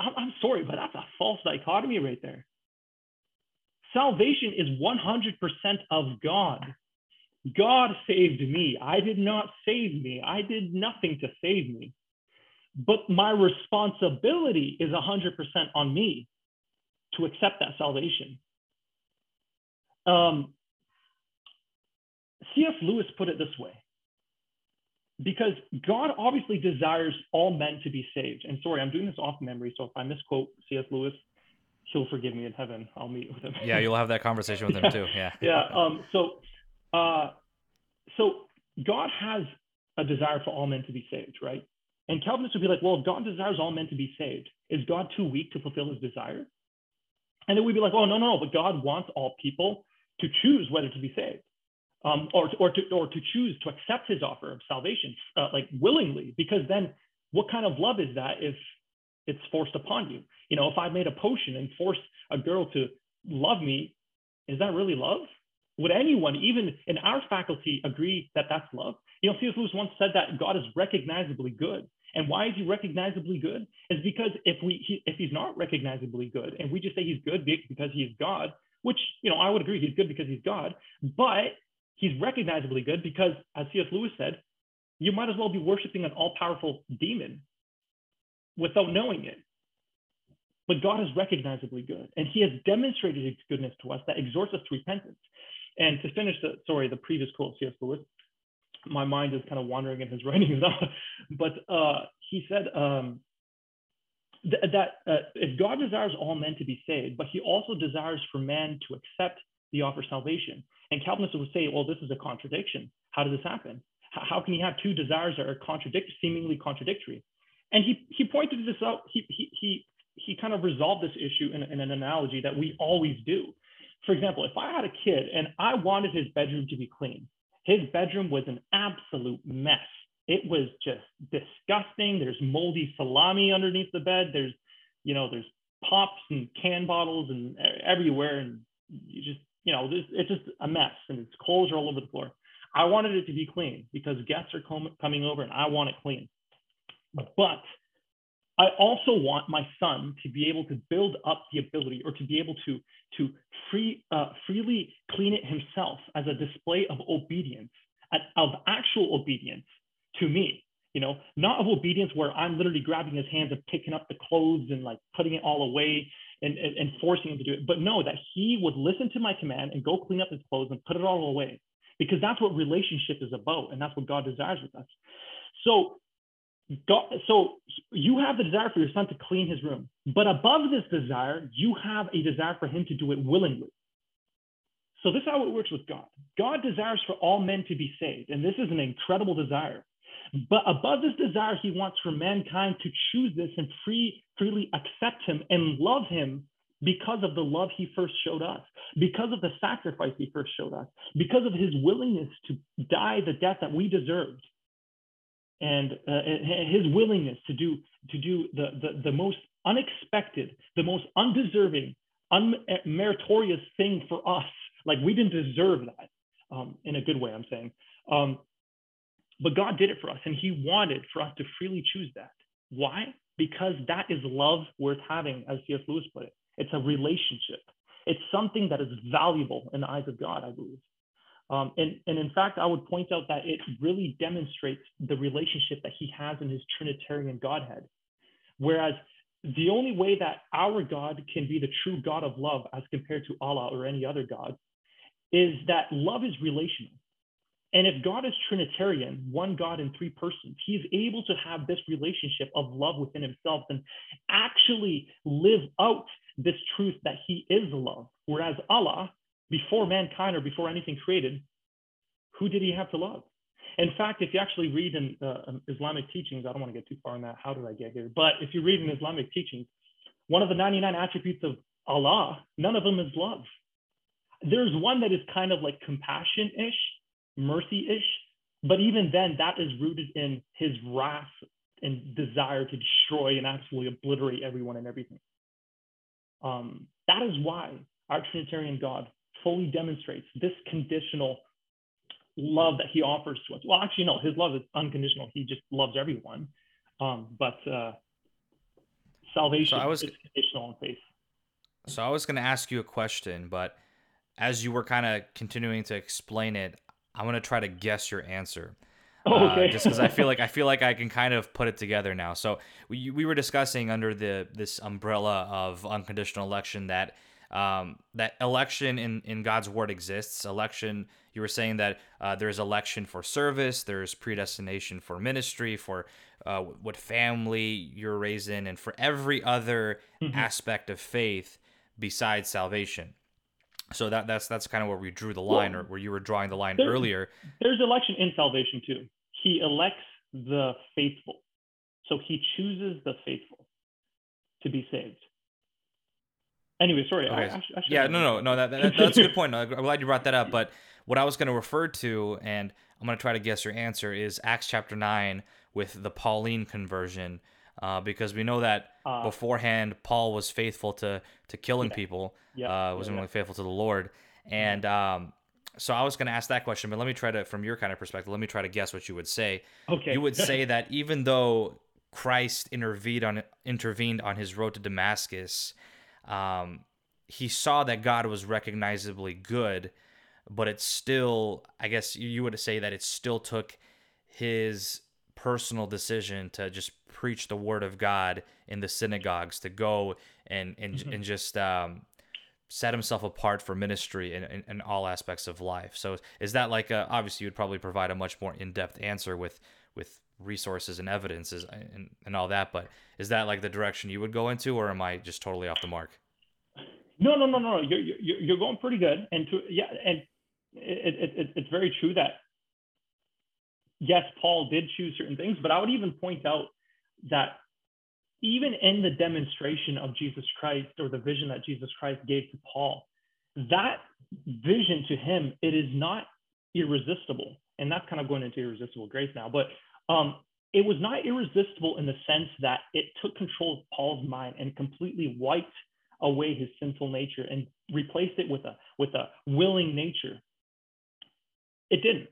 I'm sorry, but that's a false dichotomy right there. Salvation is 100% of God. God saved me. I did not save me. I did nothing to save me. But my responsibility is 100% on me to accept that salvation. Um, C.S. Lewis put it this way because God obviously desires all men to be saved. And sorry, I'm doing this off memory, so if I misquote C.S. Lewis, he'll forgive me in heaven. I'll meet with him. Yeah, you'll have that conversation with him too. Yeah. yeah. Um, so, uh, so God has a desire for all men to be saved, right? And Calvinists would be like, well, if God desires all men to be saved, is God too weak to fulfill his desire? And then we'd be like, oh, no, no, but God wants all people to choose whether to be saved um, or, or, to, or to choose to accept his offer of salvation, uh, like willingly, because then what kind of love is that if it's forced upon you? You know, if I made a potion and forced a girl to love me, is that really love? Would anyone, even in our faculty, agree that that's love? You know, C.S. Lewis once said that God is recognizably good. And why is he recognizably good? Is because if we he, if he's not recognizably good, and we just say he's good because he's God, which you know I would agree he's good because he's God, but he's recognizably good because, as C.S. Lewis said, you might as well be worshiping an all-powerful demon without knowing it. But God is recognizably good, and He has demonstrated His goodness to us that exhorts us to repentance. And to finish the sorry, the previous quote, C.S. Lewis, my mind is kind of wandering in his writings now, but uh, he said um, th- that uh, if God desires all men to be saved, but he also desires for man to accept the offer of salvation. And Calvinists would say, well, this is a contradiction. How does this happen? H- how can you have two desires that are contradict- seemingly contradictory? And he, he pointed this out, he, he, he, he kind of resolved this issue in, in an analogy that we always do. For example, if I had a kid and I wanted his bedroom to be clean, his bedroom was an absolute mess. It was just disgusting. There's moldy salami underneath the bed. There's, you know, there's pops and can bottles and everywhere. And you just, you know, it's just a mess and its clothes are all over the floor. I wanted it to be clean because guests are com- coming over and I want it clean. But I also want my son to be able to build up the ability or to be able to, to free, uh, freely clean it himself as a display of obedience, of actual obedience to me, you know, not of obedience where I'm literally grabbing his hands and picking up the clothes and like putting it all away and, and, and forcing him to do it, but no, that he would listen to my command and go clean up his clothes and put it all away because that's what relationship is about. And that's what God desires with us. So God, so you have the desire for your son to clean his room, but above this desire, you have a desire for him to do it willingly. So this is how it works with God. God desires for all men to be saved, and this is an incredible desire. But above this desire, he wants for mankind to choose this and free, freely accept him and love him because of the love he first showed us, because of the sacrifice he first showed us, because of his willingness to die the death that we deserved, and uh, his willingness to do to do the, the, the most unexpected, the most undeserving, unmeritorious thing for us. Like we didn't deserve that um, in a good way, I'm saying. Um, but God did it for us, and He wanted for us to freely choose that. Why? Because that is love worth having, as C.S. Lewis put it. It's a relationship. It's something that is valuable in the eyes of God, I believe. Um, and, and in fact, I would point out that it really demonstrates the relationship that he has in his Trinitarian Godhead. Whereas the only way that our God can be the true God of love as compared to Allah or any other God is that love is relational. And if God is Trinitarian, one God in three persons, he's able to have this relationship of love within himself and actually live out this truth that he is love. Whereas Allah, before mankind or before anything created, who did he have to love? In fact, if you actually read in uh, Islamic teachings, I don't want to get too far in that. How did I get here? But if you read in Islamic teachings, one of the 99 attributes of Allah, none of them is love. There's one that is kind of like compassion ish, mercy ish. But even then, that is rooted in his wrath and desire to destroy and absolutely obliterate everyone and everything. Um, that is why our Trinitarian God fully demonstrates this conditional love that he offers to us. Well, actually, no, his love is unconditional. He just loves everyone. Um, but uh, salvation so I was, is conditional on faith. So I was going to ask you a question, but as you were kind of continuing to explain it, I'm going to try to guess your answer. Oh, okay. Uh, just because I feel like I feel like I can kind of put it together now. So we we were discussing under the this umbrella of unconditional election that um, that election in, in God's word exists. Election, you were saying that uh, there's election for service, there's predestination for ministry, for uh, what family you're raised in, and for every other mm-hmm. aspect of faith besides salvation. So that that's that's kind of where we drew the line, well, or where you were drawing the line there's, earlier. There's election in salvation too. He elects the faithful, so he chooses the faithful to be saved. Anyway, sorry. Okay. I, I, I yeah, no, no, no. That, that, that's a good point. I'm glad you brought that up. But what I was going to refer to, and I'm going to try to guess your answer, is Acts chapter nine with the Pauline conversion, uh, because we know that uh, beforehand Paul was faithful to to killing yeah. people. Yeah. Uh, wasn't yeah, really faithful to the Lord, and um, so I was going to ask that question. But let me try to, from your kind of perspective, let me try to guess what you would say. Okay. You would say that even though Christ intervened on intervened on his road to Damascus um, he saw that God was recognizably good, but it still, I guess you would say that it still took his personal decision to just preach the word of God in the synagogues, to go and and, mm-hmm. and just um, set himself apart for ministry in, in, in, all aspects of life. So is that like a, obviously you would probably provide a much more in-depth answer with with resources and evidences uh, and, and all that. But is that like the direction you would go into, or am I just totally off the mark? No, no, no, no. You're you're, you're going pretty good, and to yeah, and it, it, it, it's very true that yes, Paul did choose certain things, but I would even point out that even in the demonstration of Jesus Christ or the vision that Jesus Christ gave to Paul, that vision to him, it is not irresistible. And that's kind of going into irresistible grace now, but um, it was not irresistible in the sense that it took control of Paul's mind and completely wiped away his sinful nature and replaced it with a with a willing nature. It didn't.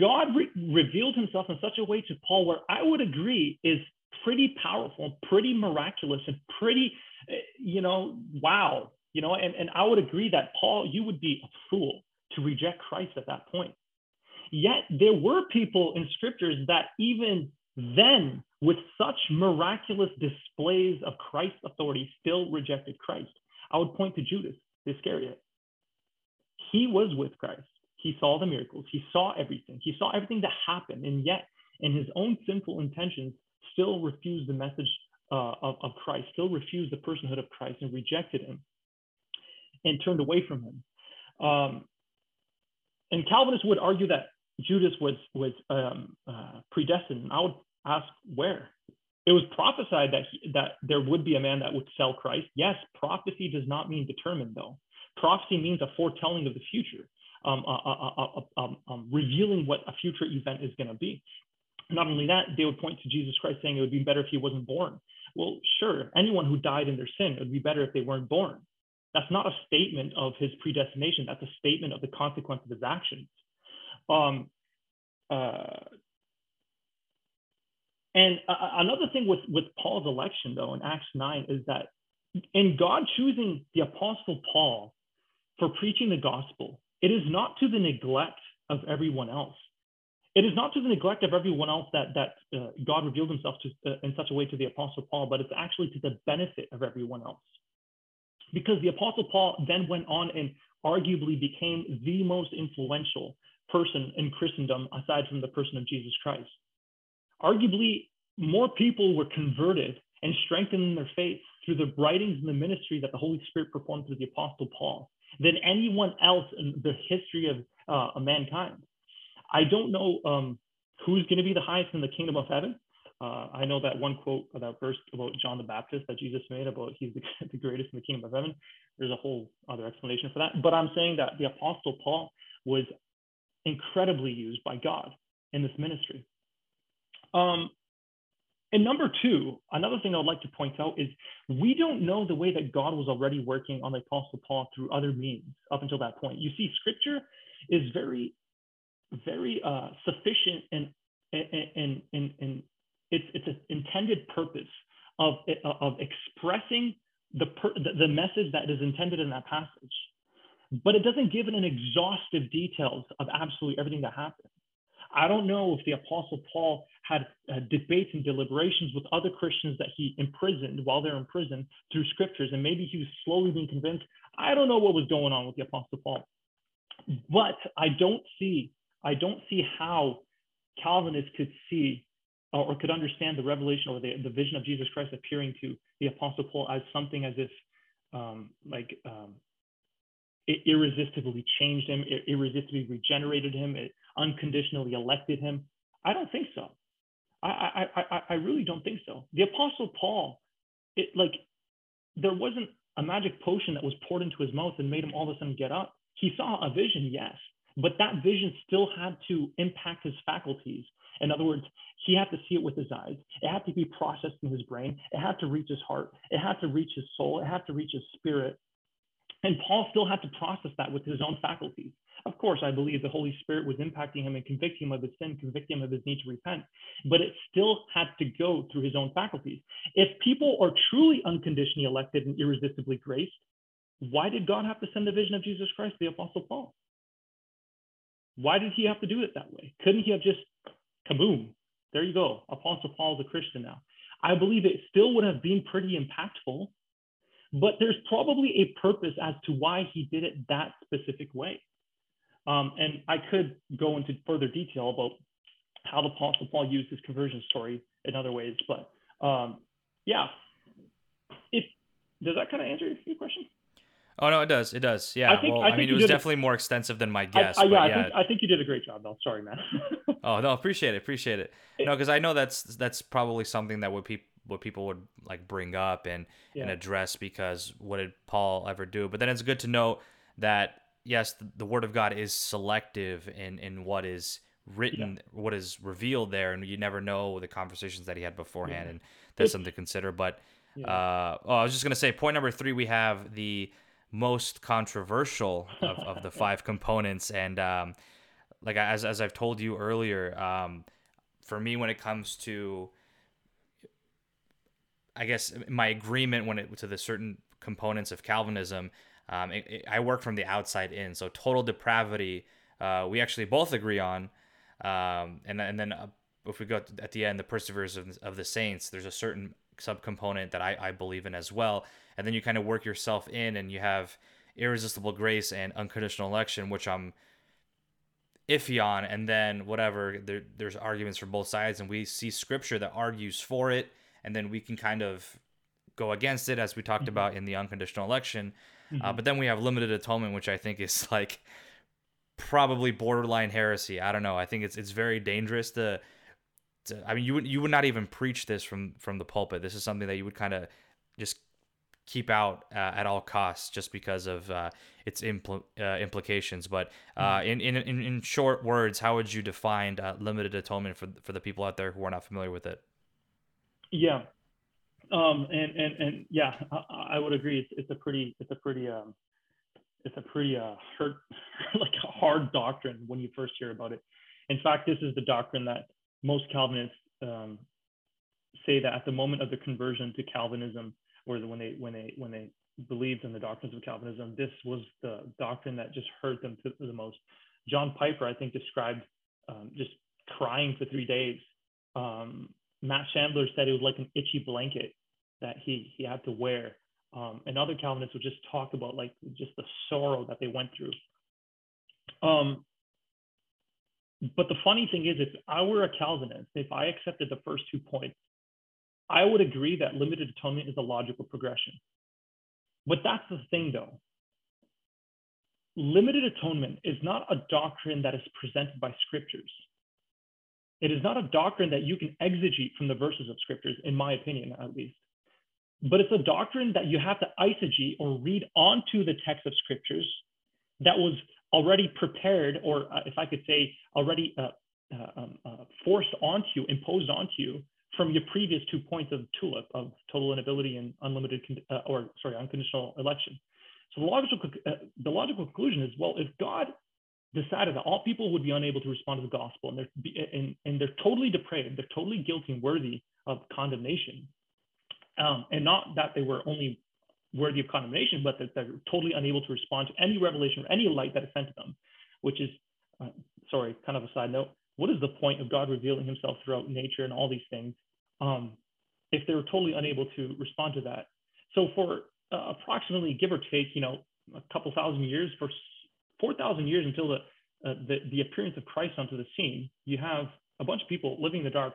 God re- revealed himself in such a way to Paul where I would agree is pretty powerful, pretty miraculous, and pretty, eh, you know, wow. You know, and, and I would agree that Paul, you would be a fool to reject Christ at that point. Yet there were people in scriptures that even then, with such miraculous displays of Christ's authority, still rejected Christ. I would point to Judas Iscariot. He was with Christ. He saw the miracles. He saw everything. He saw everything that happened. And yet, in his own sinful intentions, still refused the message uh, of, of Christ, still refused the personhood of Christ and rejected him and turned away from him. Um, and Calvinists would argue that Judas was was um, uh, predestined. I would ask where. it was prophesied that he, that there would be a man that would sell Christ. Yes, prophecy does not mean determined though. Prophecy means a foretelling of the future, um, uh, uh, uh, um, revealing what a future event is going to be. Not only that, they would point to Jesus Christ saying it would be better if he wasn't born. Well, sure, anyone who died in their sin, it would be better if they weren't born. That's not a statement of his predestination. That's a statement of the consequence of his actions. Um, uh, and uh, another thing with, with Paul's election, though, in Acts 9, is that in God choosing the Apostle Paul for preaching the gospel, it is not to the neglect of everyone else. It is not to the neglect of everyone else that, that uh, God revealed himself to, uh, in such a way to the Apostle Paul, but it's actually to the benefit of everyone else. Because the Apostle Paul then went on and arguably became the most influential person in Christendom aside from the person of Jesus Christ. Arguably, more people were converted and strengthened in their faith through the writings and the ministry that the Holy Spirit performed through the Apostle Paul than anyone else in the history of uh, mankind. I don't know um, who's going to be the highest in the kingdom of heaven. Uh, I know that one quote, that verse about John the Baptist that Jesus made about he's the, the greatest in the kingdom of heaven. There's a whole other explanation for that. But I'm saying that the Apostle Paul was incredibly used by God in this ministry. Um, and number two, another thing I would like to point out is we don't know the way that God was already working on the Apostle Paul through other means up until that point. You see, Scripture is very very uh, sufficient and and and and it's it's an intended purpose of of expressing the per, the message that is intended in that passage, but it doesn't give it an exhaustive details of absolutely everything that happened. I don't know if the Apostle Paul had uh, debates and deliberations with other Christians that he imprisoned while they're in prison through scriptures, and maybe he was slowly being convinced. I don't know what was going on with the Apostle Paul, but I don't see I don't see how Calvinists could see uh, or could understand the revelation or the, the vision of Jesus Christ appearing to the Apostle Paul as something as if um, like um, it irresistibly changed him, it irresistibly regenerated him, it unconditionally elected him. I don't think so. I, I, I, I really don't think so. The Apostle Paul, it like there wasn't a magic potion that was poured into his mouth and made him all of a sudden get up. He saw a vision, yes, but that vision still had to impact his faculties. In other words, he had to see it with his eyes. It had to be processed in his brain. It had to reach his heart. It had to reach his soul. It had to reach his spirit. And Paul still had to process that with his own faculties. Of course, I believe the Holy Spirit was impacting him and convicting him of his sin, convicting him of his need to repent, but it still had to go through his own faculties. If people are truly unconditionally elected and irresistibly graced, why did God have to send the vision of Jesus Christ to the Apostle Paul? Why did he have to do it that way? Couldn't he have just kaboom? There you go. Apostle Paul is a Christian now. I believe it still would have been pretty impactful, but there's probably a purpose as to why he did it that specific way. Um, and I could go into further detail about how the Apostle Paul used his conversion story in other ways, but um, yeah. If does that kind of answer your question? Oh no, it does. It does. Yeah. I, think, well, I, I mean, it was definitely a, more extensive than my guess. I, yeah, I, think, I think you did a great job, though. Sorry, man. oh no, appreciate it. Appreciate it. No, because I know that's that's probably something that would people what people would like bring up and yeah. and address because what did Paul ever do? But then it's good to know that yes, the, the word of God is selective in in what is written, yeah. what is revealed there, and you never know the conversations that he had beforehand, yeah. and that's something to consider. But uh, oh, I was just gonna say, point number three, we have the most controversial of, of the five components. And um, like as as I've told you earlier, um, for me when it comes to I guess my agreement when it to the certain components of Calvinism, um, it, it, I work from the outside in. So total depravity, uh, we actually both agree on, um, and and then uh, if we go at the end, the perseverance of, of the saints, there's a certain subcomponent that I, I believe in as well. And then you kind of work yourself in and you have irresistible grace and unconditional election, which I'm iffy on. And then whatever, there, there's arguments from both sides, and we see scripture that argues for it, and then we can kind of go against it, as we talked mm-hmm. about in the unconditional election. Uh, mm-hmm. Uh, but then we have limited atonement, which I think is like probably borderline heresy. I don't know. I think it's it's very dangerous to I mean, you would you would not even preach this from from the pulpit. This is something that you would kind of just keep out uh, at all costs, just because of uh, its impl- uh, implications. But uh, mm-hmm. in, in in short words, how would you define uh, limited atonement for for the people out there who are not familiar with it? Yeah, um, and and and yeah, I, I would agree. It's, it's a pretty it's a pretty um, it's a pretty uh, hurt like a hard doctrine when you first hear about it. In fact, this is the doctrine that most Calvinists um, say that at the moment of the conversion to Calvinism, or when they when they when they believed in the doctrines of Calvinism, this was the doctrine that just hurt them the most. John Piper, I think, described um, just crying for three days. Um, Matt Chandler said it was like an itchy blanket that he he had to wear. Um, and other Calvinists would just talk about like just the sorrow that they went through. Um, but the funny thing is, if I were a Calvinist, if I accepted the first two points, I would agree that limited atonement is a logical progression. But that's the thing, though. Limited atonement is not a doctrine that is presented by scriptures. It is not a doctrine that you can exegete from the verses of scriptures, in my opinion, at least. But it's a doctrine that you have to eisegete or read onto the text of scriptures that was already prepared, or uh, if I could say, already uh, uh, um, uh, forced onto you, imposed onto you from your previous two points of TULIP of total inability and unlimited, uh, or sorry, unconditional election. So the logical, uh, the logical conclusion is, well, if God decided that all people would be unable to respond to the gospel and they're, and, and they're totally depraved, they're totally guilty and worthy of condemnation, um, and not that they were only worthy of condemnation, but that they're totally unable to respond to any revelation or any light that is sent to them, which is, uh, sorry, kind of a side note. What is the point of God revealing himself throughout nature and all these things um, if they were totally unable to respond to that? So for uh, approximately, give or take, you know, a couple thousand years, for 4,000 years until the, uh, the, the appearance of Christ onto the scene, you have a bunch of people living in the dark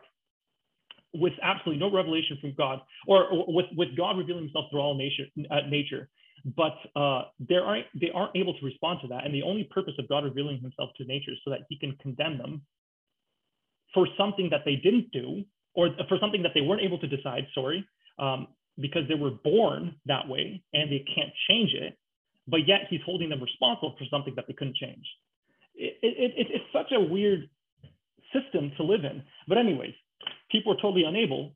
with absolutely no revelation from God, or, or with, with God revealing himself through all nature, uh, nature. But uh, they aren't they aren't able to respond to that, and the only purpose of God revealing Himself to nature is so that He can condemn them for something that they didn't do, or for something that they weren't able to decide. Sorry, um, because they were born that way and they can't change it. But yet He's holding them responsible for something that they couldn't change. It, it, it, it's such a weird system to live in. But anyways, people are totally unable,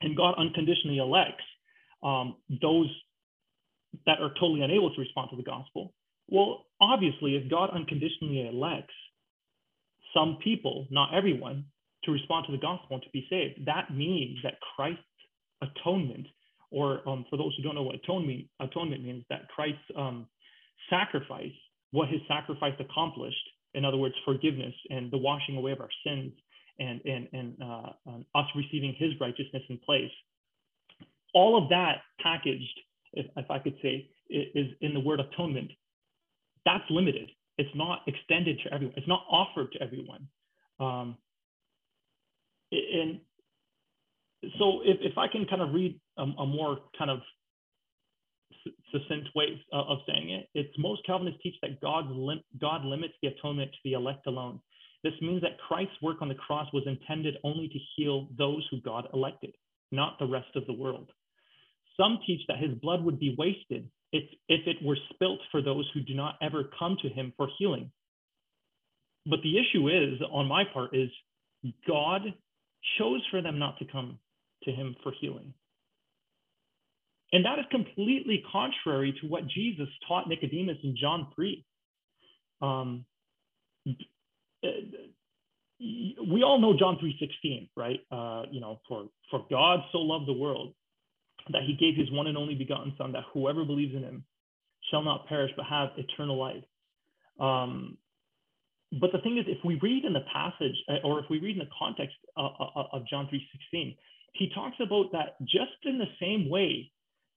and God unconditionally elects um, those that are totally unable to respond to the gospel. Well, obviously, if God unconditionally elects some people, not everyone, to respond to the gospel and to be saved, that means that Christ's atonement, or um, for those who don't know what atonement, atonement means, that Christ's um, sacrifice, what his sacrifice accomplished, in other words, forgiveness and the washing away of our sins, and, and, and uh, um, us receiving his righteousness in place. All of that packaged, if, if I could say, is in the word atonement. That's limited. It's not extended to everyone. It's not offered to everyone. Um, and so if, if I can kind of read a, a more kind of succinct way of saying it, it's most Calvinists teach that God's lim- God limits the atonement to the elect alone. This means that Christ's work on the cross was intended only to heal those who God elected, not the rest of the world. Some teach that his blood would be wasted if, if it were spilt for those who do not ever come to him for healing. But the issue is, on my part, is God chose for them not to come to him for healing. And that is completely contrary to what Jesus taught Nicodemus in John 3. Um, uh, we all know John 3:16, right? Uh, you know, for for God so loved the world that he gave his one and only begotten son that whoever believes in him shall not perish but have eternal life. Um, but the thing is, if we read in the passage, uh, or if we read in the context of, of John 3:16, he talks about that just in the same way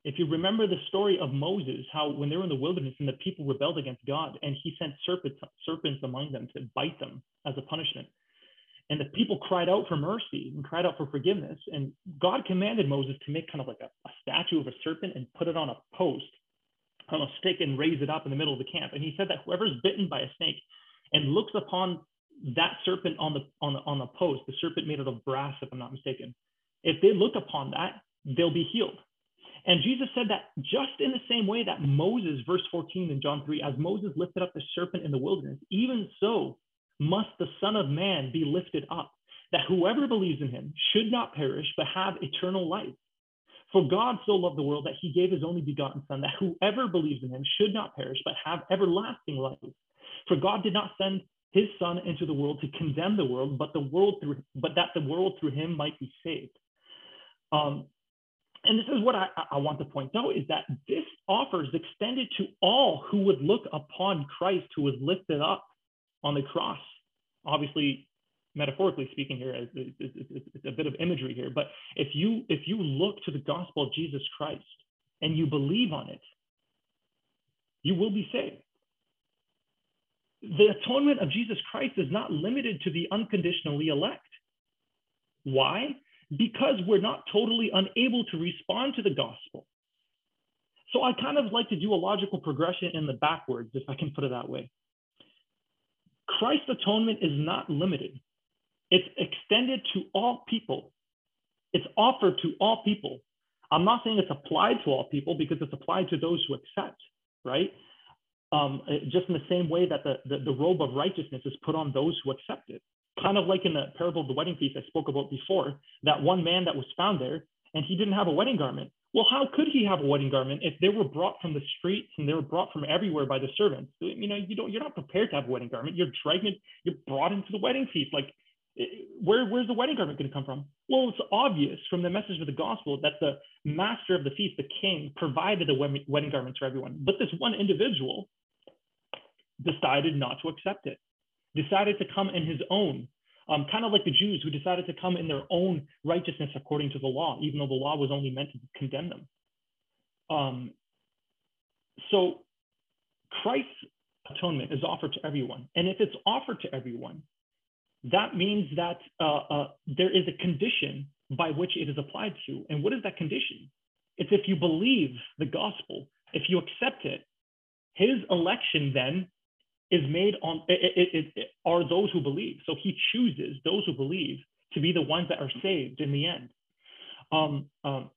if you remember the story of Moses, how when they were in the wilderness and the people rebelled against God, and he sent serpents, serpents among them to bite them as a punishment. And the people cried out for mercy and cried out for forgiveness. And God commanded Moses to make kind of like a, a statue of a serpent and put it on a post, on a stick, and raise it up in the middle of the camp. And he said that whoever's bitten by a snake and looks upon that serpent on the on the on the post, the serpent made out of brass, if I'm not mistaken, if they look upon that, they'll be healed. And Jesus said that just in the same way that Moses, verse 14 in John 3, as Moses lifted up the serpent in the wilderness, even so must the Son of Man be lifted up, that whoever believes in him should not perish, but have eternal life. For God so loved the world that he gave his only begotten Son, that whoever believes in him should not perish, but have everlasting life. For God did not send his Son into the world to condemn the world, but the world through, but that the world through him might be saved. Um, and this is what I, I want to point out is that this offer is extended to all who would look upon Christ who was lifted up on the cross. Obviously, metaphorically speaking here, it's, it's, a bit of imagery here, but if you if you look to the gospel of Jesus Christ and you believe on it, you will be saved. The atonement of Jesus Christ is not limited to the unconditionally elect. Why? Because we're not totally unable to respond to the gospel. So I kind of like to do a logical progression in the backwards, if I can put it that way. Christ's atonement is not limited. It's extended to all people. It's offered to all people. I'm not saying it's applied to all people because it's applied to those who accept, right? Um, just in the same way that the, the, the robe of righteousness is put on those who accept it kind of like in the parable of the wedding feast I spoke about before, that one man that was found there and he didn't have a wedding garment. Well, how could he have a wedding garment if they were brought from the streets and they were brought from everywhere by the servants? You know, you don't, you're not prepared to have a wedding garment. You're dragged, you're brought into the wedding feast. Like, eh, where, where's the wedding garment going to come from? Well, it's obvious from the message of the gospel that the master of the feast, the king, provided the wedding garments for everyone. But this one individual decided not to accept it decided to come in his own, um, kind of like the Jews who decided to come in their own righteousness according to the law, even though the law was only meant to condemn them. Um, so Christ's atonement is offered to everyone. And if it's offered to everyone, that means that uh, uh, there is a condition by which it is applied to. And what is that condition? It's if you believe the gospel, if you accept it, his election then is made on it, it, it, are those who believe. So he chooses those who believe to be the ones that are saved in the end. Um, um,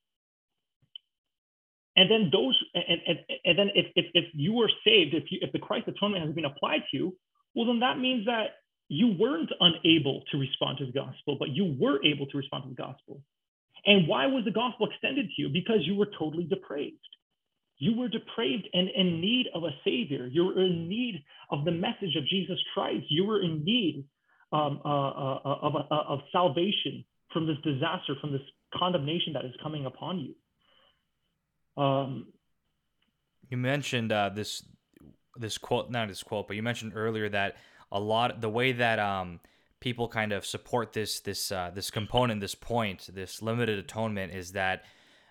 and then those, and, and, and then if, if, if you were saved, if you, if the Christ atonement has been applied to you, well, then that means that you weren't unable to respond to the gospel, but you were able to respond to the gospel. And why was the gospel extended to you? Because you were totally depraved. You were depraved and in need of a savior. You were in need of the message of Jesus Christ. You were in need um, uh, uh, uh of, uh, of salvation from this disaster, from this condemnation that is coming upon you. Um, you mentioned uh, this this quote, not this quote, but you mentioned earlier that a lot the way that um, people kind of support this this uh, this component, this point, this limited atonement is that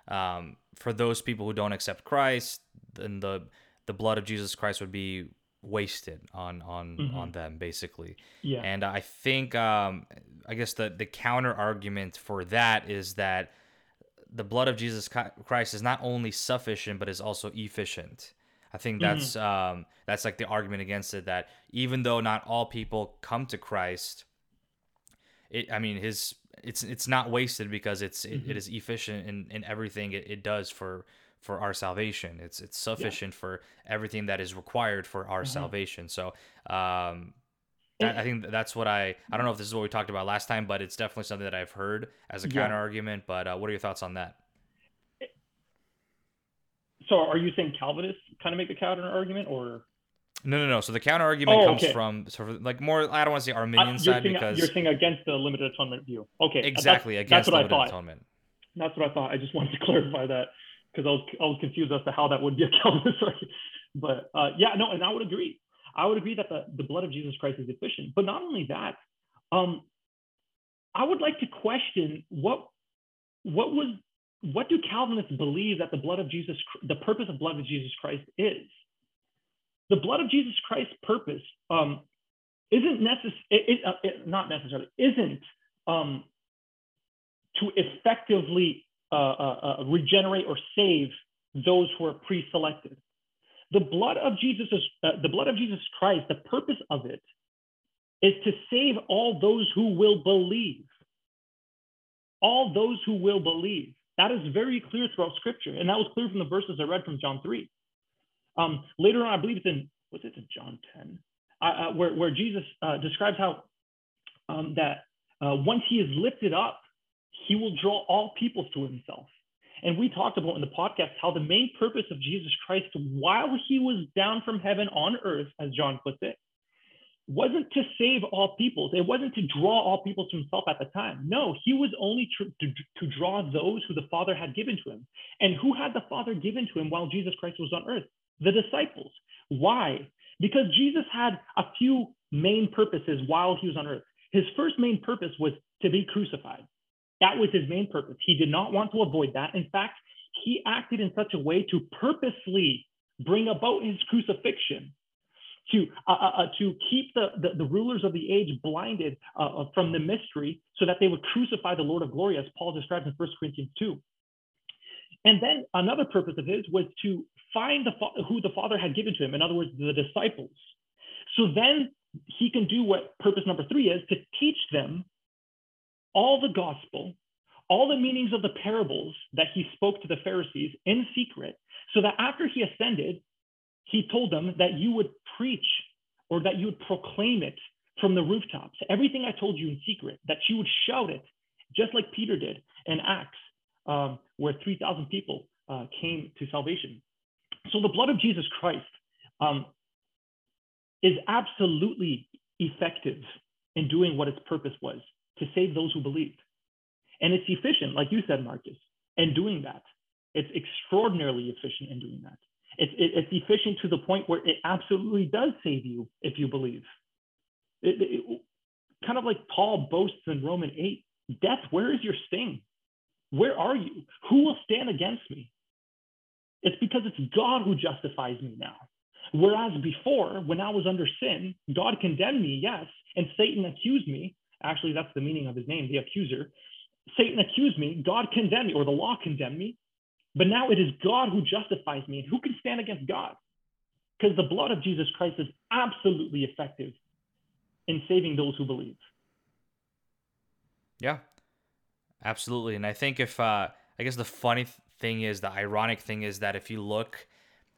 um, for those people who don't accept Christ, then the the blood of Jesus Christ would be wasted on on mm-hmm. on them basically. Yeah. And I think um, I guess the the counter argument for that is that the blood of Jesus Christ is not only sufficient but is also efficient. I think mm-hmm. that's mm-hmm. um, that's like the argument against it that even though not all people come to Christ, it I mean his it's it's not wasted because it's mm-hmm. it, it is efficient in, in everything it, it does for for our salvation. It's it's sufficient yeah. for everything that is required for our mm-hmm. salvation. So um, that, I think that's what I I don't know if this is what we talked about last time, but it's definitely something that I've heard as a yeah. counter argument. But uh, what are your thoughts on that? So are you saying Calvinists kind of make the counter argument, or no, no, no. So the counter argument oh, comes okay. from sort of like more. I don't want to say Arminian uh, side saying, because you're saying against the limited atonement view. Okay, exactly that's, against that's what limited I thought. atonement. That's what I thought. I just wanted to clarify that because I was I was confused as to how that would be a Calvinist. but uh, yeah, no, and I would agree. I would agree that the, the blood of Jesus Christ is efficient. But not only that, um, I would like to question what what was what do Calvinists believe that the blood of Jesus, the purpose of blood of Jesus Christ is? The blood of Jesus Christ's purpose um, isn't necessary, uh, not necessarily, isn't um, to effectively uh, uh, uh, regenerate or save those who are pre-selected. The blood of Jesus, uh, the blood of Jesus Christ, the purpose of it is to save all those who will believe. All those who will believe. That is very clear throughout Scripture, and that was clear from the verses I read from John 3. Um, later on, I believe it's in, was it in John 10? Uh, where, where Jesus uh, describes how um, that uh, once he is lifted up, he will draw all peoples to himself. And we talked about in the podcast how the main purpose of Jesus Christ while he was down from heaven on earth, as John puts it, wasn't to save all peoples. It wasn't to draw all peoples to himself at the time. No, he was only to, to, to, draw those who the Father had given to him. And who had the Father given to him while Jesus Christ was on earth? The disciples. Why? Because Jesus had a few main purposes while he was on earth. His first main purpose was to be crucified. That was his main purpose. He did not want to avoid that. In fact, he acted in such a way to purposely bring about his crucifixion, to, uh, uh, uh to keep the, the, the, rulers of the age blinded uh, uh, from the mystery so that they would crucify the Lord of glory, as Paul describes in 1 Corinthians 2. And then another purpose of his was to find the who the Father had given to him, in other words, the disciples. So then he can do what purpose number three is to teach them all the gospel, all the meanings of the parables that he spoke to the Pharisees in secret, so that after he ascended, he told them that you would preach or that you would proclaim it from the rooftops. Everything I told you in secret, that you would shout it, just like Peter did in Acts, um, where 3,000 people uh, came to salvation. So the blood of Jesus Christ um, is absolutely effective in doing what its purpose was to save those who believed. And it's efficient, like you said, Marcus, in doing that. It's extraordinarily efficient in doing that. It's, it, it's efficient to the point where it absolutely does save you if you believe. It, it, kind of like Paul boasts in Roman 8 Death, where is your sting? Where are you? Who will stand against me? It's because it's God who justifies me now. Whereas before, when I was under sin, God condemned me, yes, and Satan accused me, Actually, that's the meaning of his name, the accuser. Satan accused me, God condemned me, or the law condemned me. But now it is God who justifies me. And who can stand against God? Because the blood of Jesus Christ is absolutely effective in saving those who believe. Yeah, absolutely. And I think if, uh, I guess the funny thing is, the ironic thing is that if you look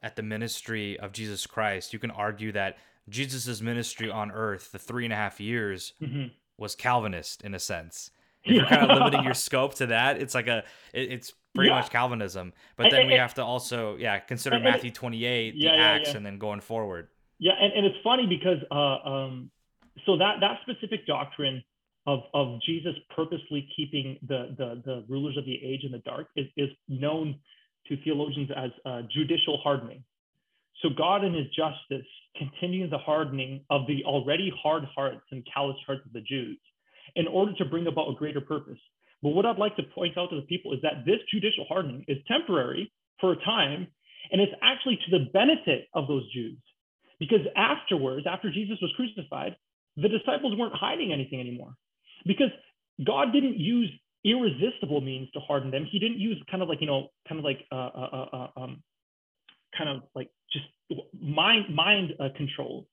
at the ministry of Jesus Christ, you can argue that Jesus' ministry on earth, the three and a half years, mm-hmm was Calvinist in a sense. If yeah. you're kind of limiting your scope to that, it's like a it, it's pretty yeah. much Calvinism. But then and, we have to also yeah consider Matthew 28, yeah, the Acts, and then going forward. Yeah, and, and it's funny because uh, um, so that that specific doctrine of of Jesus purposely keeping the the the rulers of the age in the dark is is known to theologians as uh, judicial hardening. So God in his justice continues the hardening of the already hard hearts and callous hearts of the Jews in order to bring about a greater purpose. But what I'd like to point out to the people is that this judicial hardening is temporary for a time, and it's actually to the benefit of those Jews. Because afterwards, after Jesus was crucified, the disciples weren't hiding anything anymore. Because God didn't use irresistible means to harden them. He didn't use kind of like, you know, kind of like uh, uh, uh, uh um, kind of like just mind mind uh, control.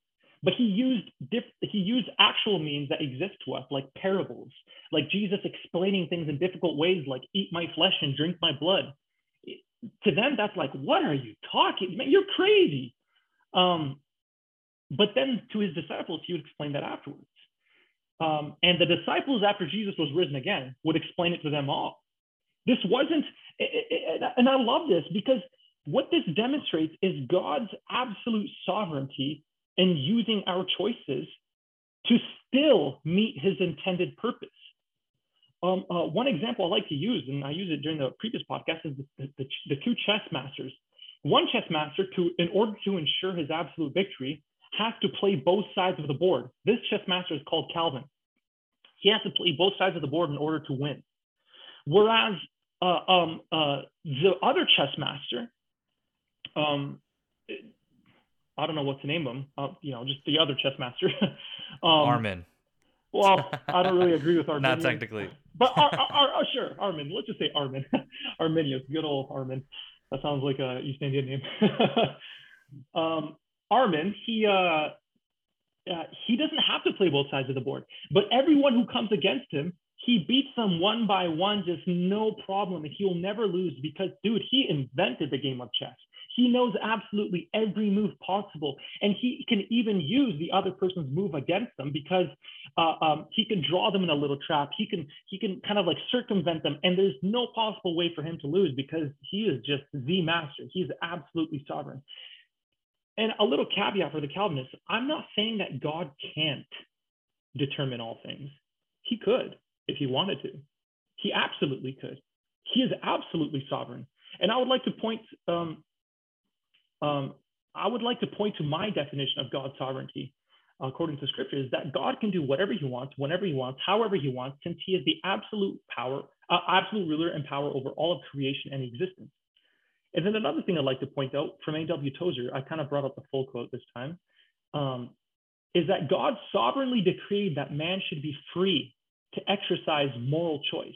But he used diff- he used actual means that exist to us like parables like jesus explaining things in difficult ways like eat my flesh and drink my blood. To them that's like what are you talking man? You're crazy. Um, but then to his disciples he would explain that afterwards um, and the disciples after jesus was risen again would explain it to them all this wasn't and i love this because what this demonstrates is God's absolute sovereignty in using our choices to still meet his intended purpose. Um, uh, one example I like to use, and I use it during the previous podcast, is the, the, the two chess masters. One chess master, to, in order to ensure his absolute victory, has to play both sides of the board. This chess master is called Calvin. He has to play both sides of the board in order to win. Whereas uh, um, uh, the other chess master um, I don't know what to name them. Uh, you know, just the other chess master. um, Armin. Well, I don't really agree with Armin. Not technically. But Ar- Ar- Ar- sure, Armin. Let's just say Armin. Arminius, good old Armin. That sounds like a East Indian name. um, Armin, he uh, uh, he doesn't have to play both sides of the board. But everyone who comes against him, he beats them one by one, just no problem. And he'll never lose because, dude, he invented the game of chess. He knows absolutely every move possible, and he can even use the other person's move against them because uh, um, he can draw them in a little trap. He can he can kind of like circumvent them, and there's no possible way for him to lose because he is just the master. He's absolutely sovereign. And a little caveat for the Calvinists: I'm not saying that God can't determine all things. He could if he wanted to. He absolutely could. He is absolutely sovereign. And I would like to point um, um, I would like to point to my definition of God's sovereignty according to scripture is that God can do whatever he wants, whenever he wants, however he wants, since he is the absolute power, uh, absolute ruler and power over all of creation and existence. And then another thing I'd like to point out from A.W. Tozer, I kind of brought up the full quote this time, um, is that God sovereignly decreed that man should be free to exercise moral choice.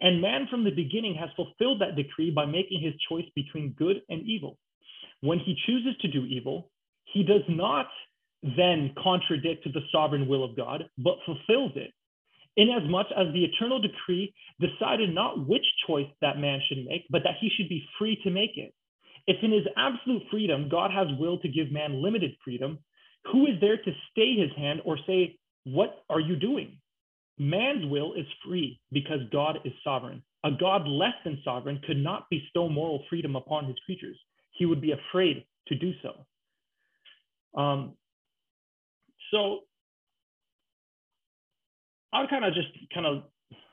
And man from the beginning has fulfilled that decree by making his choice between good and evil when he chooses to do evil, he does not then contradict the sovereign will of God, but fulfills it, inasmuch as the eternal decree decided not which choice that man should make, but that he should be free to make it. If in his absolute freedom God has will to give man limited freedom, who is there to stay his hand or say, What are you doing? Man's will is free because God is sovereign. A God less than sovereign could not bestow moral freedom upon his creatures he would be afraid to do so. Um, so I would kind of just kind of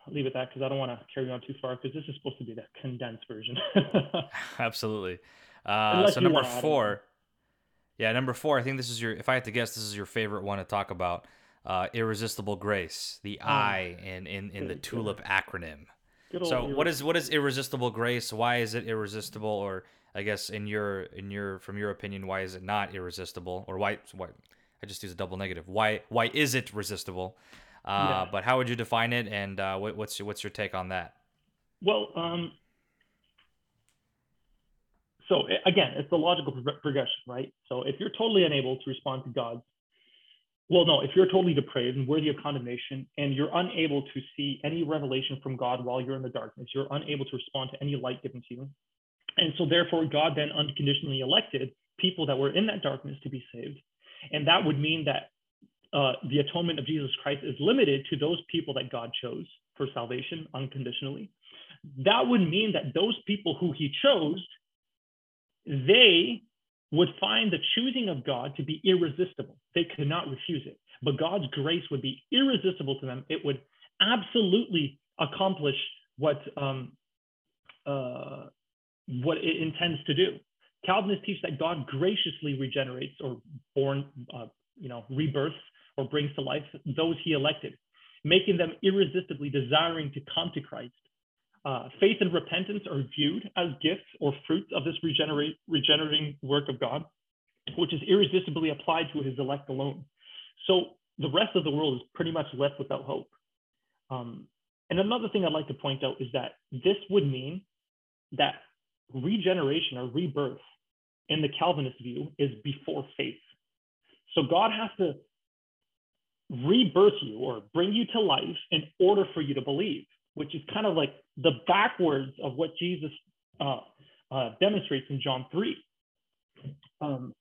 leave it that because I don't want to carry on too far because this is supposed to be the condensed version. Absolutely. Uh, so number four, yeah, number four. I think this is your. If I had to guess, this is your favorite one to talk about. Uh, irresistible grace, the oh, I in in, in the TULIP acronym. So what is what is irresistible grace? Why is it irresistible? Or I guess in your in your from your opinion, why is it not irresistible, or why why I just use a double negative? Why why is it resistible? Uh, yeah. But how would you define it, and uh, what, what's your, what's your take on that? Well, um, so again, it's the logical progression, right? So if you're totally unable to respond to God's, well, no, if you're totally depraved and worthy of condemnation, and you're unable to see any revelation from God while you're in the darkness, you're unable to respond to any light given to you, and so, therefore, God then unconditionally elected people that were in that darkness to be saved. And that would mean that uh, the atonement of Jesus Christ is limited to those people that God chose for salvation unconditionally. That would mean that those people who he chose, they would find the choosing of God to be irresistible. They could not refuse it. But God's grace would be irresistible to them. It would absolutely accomplish what um, uh, what it intends to do. Calvinists teach that God graciously regenerates or born, uh, you know, rebirths or brings to life those he elected, making them irresistibly desiring to come to Christ. Uh, faith and repentance are viewed as gifts or fruits of this regenerate, regenerating work of God, which is irresistibly applied to his elect alone. So the rest of the world is pretty much left without hope. Um, and another thing I'd like to point out is that this would mean that regeneration or rebirth in the Calvinist view is before faith. So God has to rebirth you or bring you to life in order for you to believe, which is kind of like the backwards of what Jesus uh, uh, demonstrates in John 3. Um,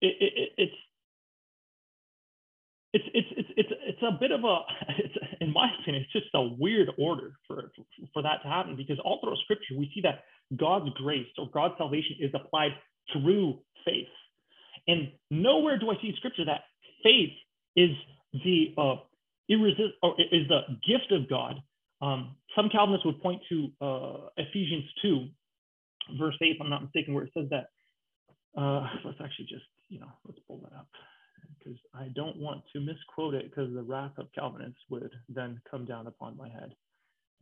it, it, it's it's it's it's it's it's a bit of a it's in my opinion it's just a weird order for for that to happen because all throughout scripture we see that God's grace or God's salvation is applied through faith. And nowhere do I see scripture that faith is the uh, irresist is the gift of God. Um, some Calvinists would point to uh, Ephesians 2, verse 8, if I'm not mistaken, where it says that. Uh, let's actually just, you know, let's pull that up because I don't want to misquote it because the wrath of Calvinists would then come down upon my head.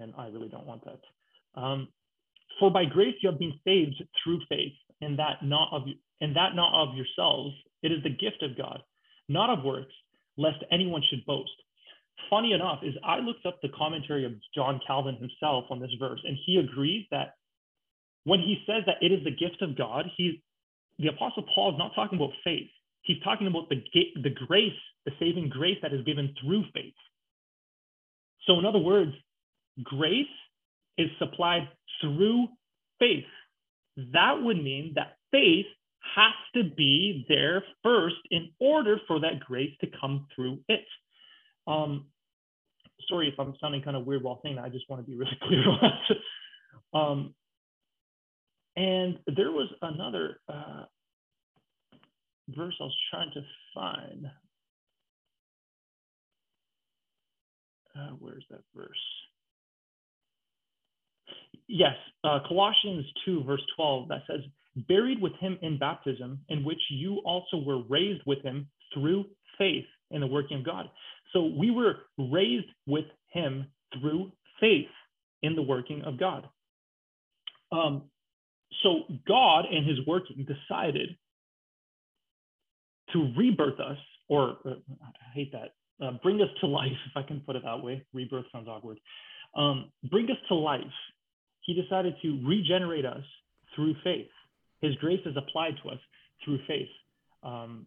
And I really don't want that. Um, for by grace you have been saved through faith, and that not of and that not of yourselves. It is the gift of God, not of works, lest anyone should boast. Funny enough, is I looked up the commentary of John Calvin himself on this verse, and he agrees that when he says that it is the gift of God, he the apostle Paul is not talking about faith. He's talking about the, the grace, the saving grace that is given through faith. So, in other words, grace is supplied through faith. That would mean that faith has to be there first in order for that grace to come through it. Um, sorry if I'm sounding kind of weird while saying that. I just want to be really clear on that. Um, and there was another uh, verse I was trying to find. Uh, where's that verse? Yes, uh, Colossians 2, verse 12, that says, buried with him in baptism, in which you also were raised with him through faith in the working of God. So we were raised with him through faith in the working of God. Um, so God and his working decided to rebirth us, or uh, I hate that, uh, bring us to life, if I can put it that way. Rebirth sounds awkward. Um, bring us to life. He decided to regenerate us through faith. His grace is applied to us through faith. Um,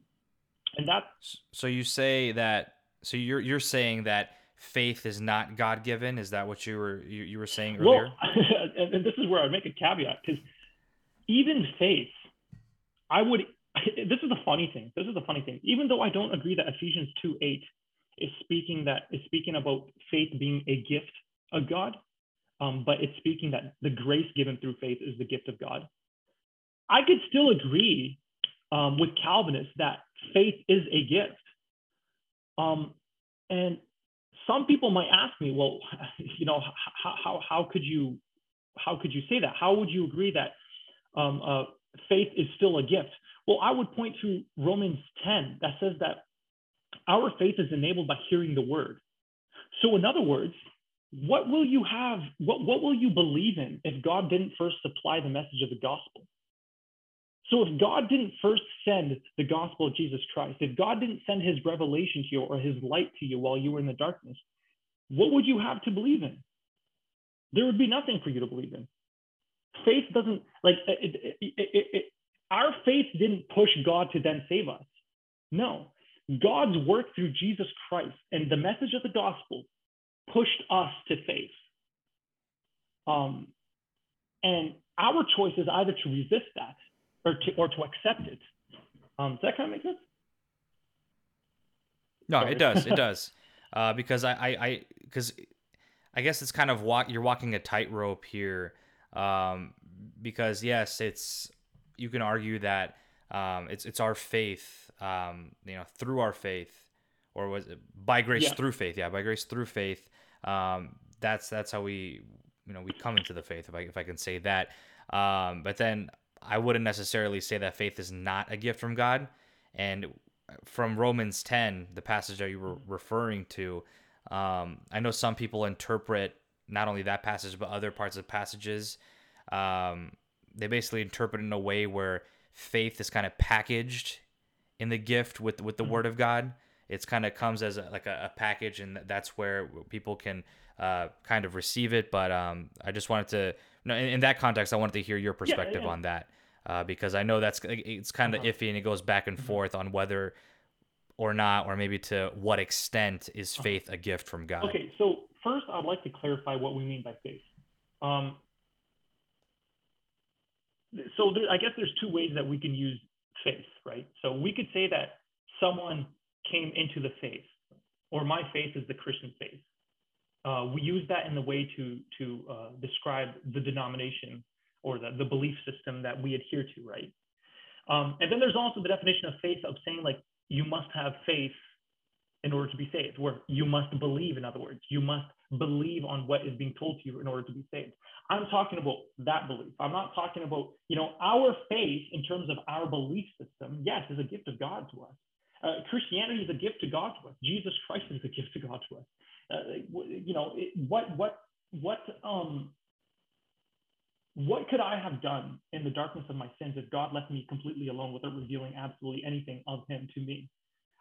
and that. So you say that. So you're you're saying that faith is not God given. Is that what you were you, you were saying earlier? Well, and, and this is where I make a caveat because even faith, I would. This is a funny thing. This is a funny thing. Even though I don't agree that Ephesians two eight is speaking that is speaking about faith being a gift of God, um, but it's speaking that the grace given through faith is the gift of God. I could still agree um, with Calvinists that faith is a gift. Um, and some people might ask me, well, you know, how, how, how could you how could you say that? How would you agree that um, uh, faith is still a gift? Well, I would point to Romans 10 that says that our faith is enabled by hearing the word. So, in other words, what will you have? What, what will you believe in if God didn't first supply the message of the gospel? So if God didn't first send the gospel of Jesus Christ, if God didn't send his revelation to you or his light to you while you were in the darkness, what would you have to believe in? There would be nothing for you to believe in. Faith doesn't, like, it, it, it, our faith didn't push God to then save us. No, God's work through Jesus Christ and the message of the gospel pushed us to faith. Um, and our choice is either to resist that or to or to accept it. Um, does that kind of make sense? No, Sorry. it does. It does. Uh, because I, I, because I, I, guess it's kind of walk. You're walking a tightrope here. Um, because yes, it's you can argue that um, it's it's our faith. Um, you know, through our faith, or was it by grace yeah. through faith? Yeah, by grace through faith. Um, that's that's how we you know we come into the faith if I if I can say that. Um, but then I wouldn't necessarily say that faith is not a gift from God. And from Romans 10, the passage that you were referring to, um, I know some people interpret not only that passage, but other parts of passages. Um, they basically interpret in a way where faith is kind of packaged in the gift with with the mm-hmm. word of God. It's kind of comes as a, like a, a, package, and that's where people can uh, kind of receive it. But um, I just wanted to no, in, in, that context, I wanted to hear your perspective yeah, yeah. on that uh, because I know that's it's kind of uh-huh. iffy and it goes back and mm-hmm. forth on whether or not, or maybe to what extent is uh-huh. faith a gift from God. Okay, so first I'd like to clarify what we mean by faith. Um, so there, I guess there's two ways that we can use faith, right? So we could say that someone came into the faith, or my faith is the Christian faith. Uh, we use that in the way to to uh, describe the denomination or the, the belief system that we adhere to, right? Um, and then there's also the definition of faith of saying like you must have faith in order to be saved, where you must believe, in other words, you must believe on what is being told to you in order to be saved. I'm talking about that belief. I'm not talking about, you know, our faith in terms of our belief system, yes, is a gift of God to us. Uh, Christianity is a gift to God to us. Jesus Christ is a gift to God to us uh, you know, it, what what what um what could I have done in the darkness of my sins if God left me completely alone without revealing absolutely anything of Him to me?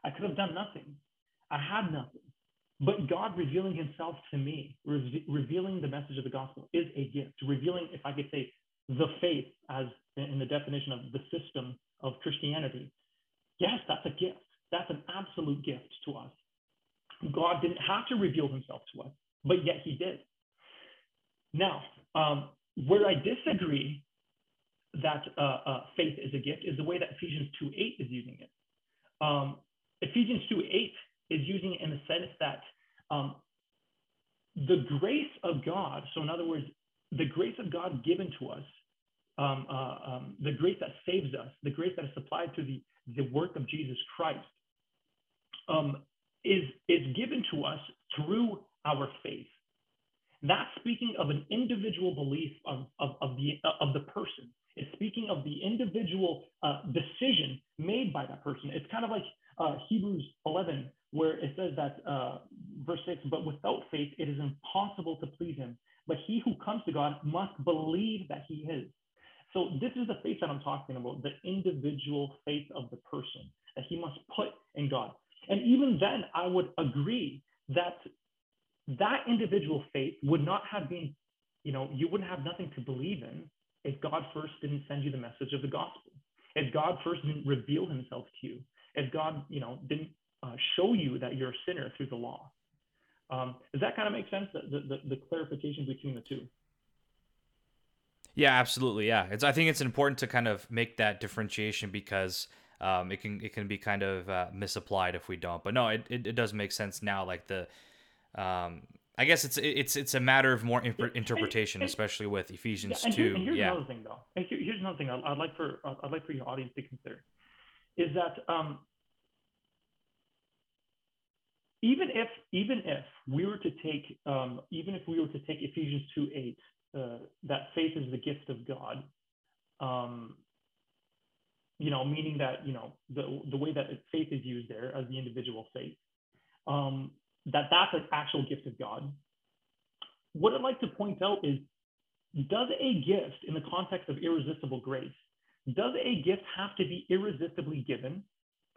I could have done nothing. I had nothing. But God revealing Himself to me, re- revealing the message of the gospel, is a gift. Revealing, if I could say, the faith as in the definition of the system of Christianity, yes, that's a have to reveal himself to us, but yet he did. Now, um, where I disagree that uh, uh, faith is a gift is the way that Ephesians 2 8 is using it. Um, Ephesians 2 8 is using it in the sense that um, the grace of God, so in other words, the grace of God given to us, um, uh, um, the grace that saves us, the grace that is supplied through the, the work of Jesus Christ, um, is, is given to us through our faith. That's speaking of an individual belief of, of, of, the, of the person. It's speaking of the individual uh, decision made by that person. It's kind of like uh, Hebrews 11, where it says that, uh, verse 6, but without faith, it is impossible to please him. But he who comes to God must believe that he is. So, this is the faith that I'm talking about the individual faith of the person that he must put in God. And even then, I would agree that that individual faith would not have been, you know, you wouldn't have nothing to believe in if God first didn't send you the message of the gospel, if God first didn't reveal himself to you, if God, you know, didn't uh, show you that you're a sinner through the law. Um, does that kind of make sense? The, the, the clarification between the two. Yeah, absolutely. Yeah, it's. I think it's important to kind of make that differentiation because um, it can it can be kind of uh, misapplied if we don't. But no, it, it, it does make sense now. Like the, um, I guess it's it's it's a matter of more imp- interpretation, and, especially with Ephesians yeah, and two. and here's yeah. another thing, though. And here, here's another thing I'd, I'd, like for I'd like for your audience to consider, is that um, even if even if we were to take um, even if we were to take Ephesians two eight, uh, that faith is the gift of God. Um, you know, meaning that you know the the way that faith is used there as the individual faith. Um, that that's an actual gift of God. What I'd like to point out is, does a gift in the context of irresistible grace, does a gift have to be irresistibly given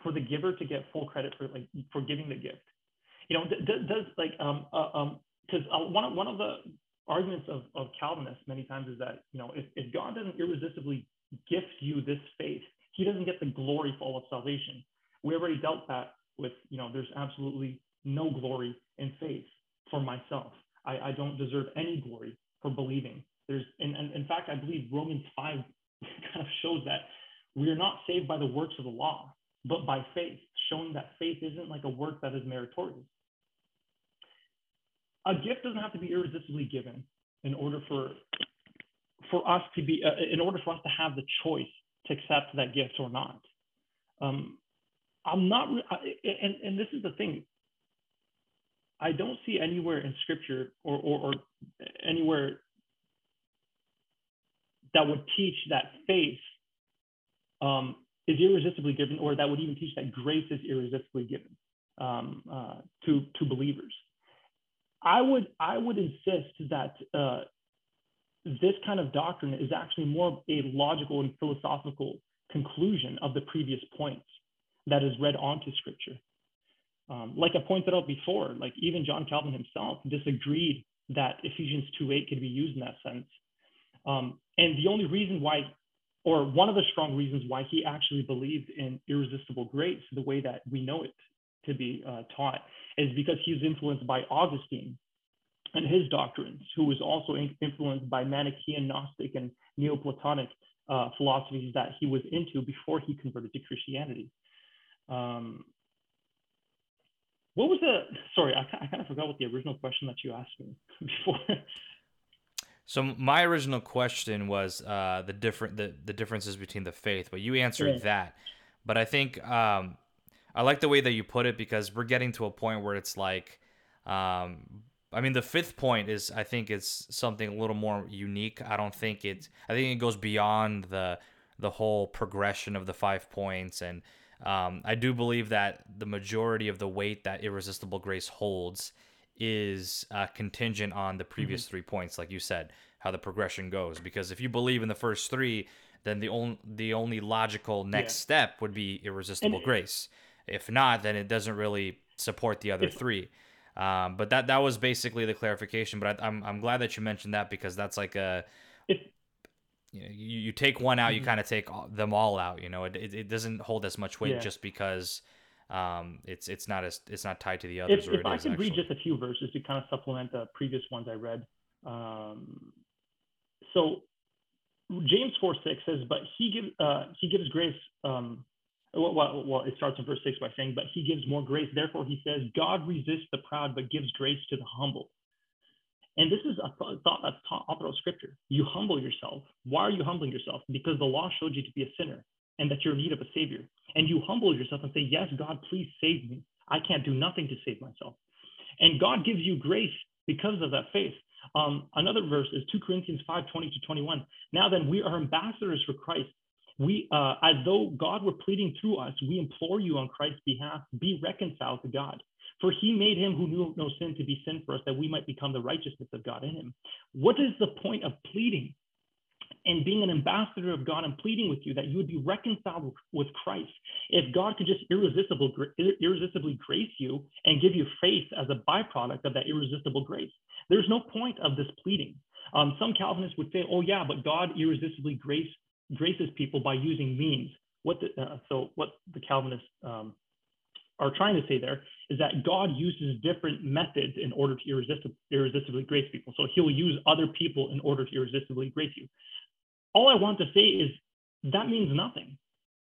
for the giver to get full credit for like for giving the gift? You know, does, does like um uh, um because uh, one of one of the arguments of, of Calvinists many times is that you know if, if God doesn't irresistibly gift you this faith, He doesn't get the glory for all of salvation. We already dealt that with you know there's absolutely no glory in faith for myself. I, I don't deserve any glory for believing. There's, and, and in fact, I believe Romans 5 kind of shows that we are not saved by the works of the law, but by faith, showing that faith isn't like a work that is meritorious. A gift doesn't have to be irresistibly given in order for for us to be uh, in order for us to have the choice to accept that gift or not. Um, I'm not, and, and this is the thing. I don't see anywhere in scripture or, or, or anywhere that would teach that faith um, is irresistibly given, or that would even teach that grace is irresistibly given um, uh, to to believers. I would I would insist that uh, this kind of doctrine is actually more a logical and philosophical conclusion of the previous points that is read onto Scripture. Um, like I pointed out before, like even John Calvin himself disagreed that Ephesians 2.8 could be used in that sense. Um, and the only reason why, or one of the strong reasons why he actually believed in irresistible grace, the way that we know it to be uh, taught, is because he was influenced by Augustine and his doctrines, who was also influenced by Manichaean, Gnostic, and Neoplatonic uh, philosophies that he was into before he converted to Christianity. Um, what was the? Sorry, I, I kind of forgot what the original question that you asked me before. So my original question was uh, the different the, the differences between the faith, but you answered yeah. that. But I think um, I like the way that you put it because we're getting to a point where it's like, um, I mean, the fifth point is I think it's something a little more unique. I don't think it's. I think it goes beyond the the whole progression of the five points and um, I do believe that the majority of the weight that Irresistible Grace holds is uh, contingent on the previous mm-hmm. three points, like you said, how the progression goes. Because if you believe in the first three, then the only the only logical next yeah. step would be Irresistible and, Grace. If not, then it doesn't really support the other if, three. Um, but that that was basically the clarification. But I, am I'm, I'm glad that you mentioned that because that's like a you know, you, you take one out, mm-hmm. you kind of take them all out. You know, it, it, it, doesn't hold as much weight yeah. just because um, it's it's not as it's not tied to the others. If, if I could read just a few verses to kind of supplement the previous ones I read. Um, so James 4 6 says, but he gives uh, he gives grace. Um, well, well, well, it starts in verse 6 by saying, but he gives more grace. Therefore, he says, God resists the proud, but gives grace to the humble. And this is a thought that's taught all throughout scripture. You humble yourself. Why are you humbling yourself? Because the law showed you to be a sinner and that you're in need of a savior. And you humble yourself and say, Yes, God, please save me. I can't do nothing to save myself. And God gives you grace because of that faith. Um, another verse is 2 Corinthians 5 20 to 21. Now then, we are ambassadors for Christ. We, uh, as though God were pleading through us, we implore you on Christ's behalf, be reconciled to God. For he made him who knew no sin to be sin for us, that we might become the righteousness of God in him. What is the point of pleading and being an ambassador of God and pleading with you that you would be reconciled with Christ? If God could just irresistible, irresistibly grace you and give you faith as a byproduct of that irresistible grace, there's no point of this pleading. Um, some Calvinists would say, oh, yeah, but God irresistibly grace, graces people by using means. What the, uh, so what the Calvinists um, are trying to say there is that God uses different methods in order to irresistibly, irresistibly grace people. So he'll use other people in order to irresistibly grace you. All I want to say is that means nothing.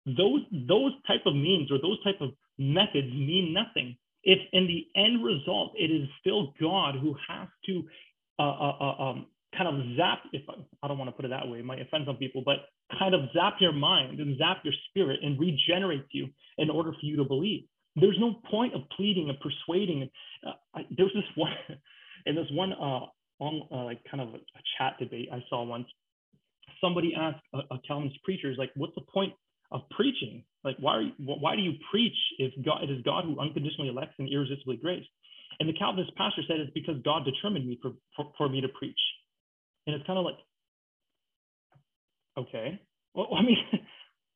Those those type of means or those type of methods mean nothing if in the end result it is still God who has to uh, uh, uh, um, kind of zap, if I, don't want to put it that way, it might offend some people, but kind of zap your mind and zap your spirit and regenerate you in order for you to believe. There's no point of pleading and persuading. Uh, I, there's this one, and this one uh, on uh, like kind of a, a, chat debate I saw once. Somebody asked a, a Calvinist preacher, "Is like, what's the point of preaching. Like, why, are you, why do you preach if God, it is God who unconditionally elects and irresistibly grace? And the Calvinist pastor said it's because God determined me for, for, for me to preach. And it's kind of like, okay, well, I mean,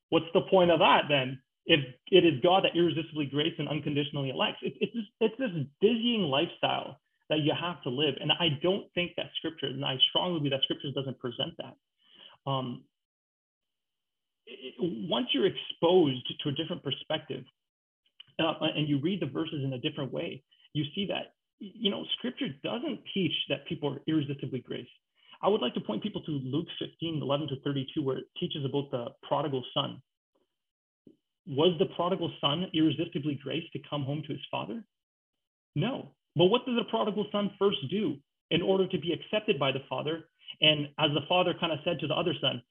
what's the point of that then? If it is God that irresistibly grace and unconditionally elects, it, it's, this, it's this dizzying lifestyle that you have to live. And I don't think that scripture, and I strongly believe that scripture doesn't present that. Um, once you're exposed to a different perspective uh, and you read the verses in a different way, you see that, you know, scripture doesn't teach that people are irresistibly graced. I would like to point people to Luke 15, 11 to 32, where it teaches about the prodigal son. Was the prodigal son irresistibly graced to come home to his father? No. But what did the prodigal son first do in order to be accepted by the father? And as the father kind of said to the other son,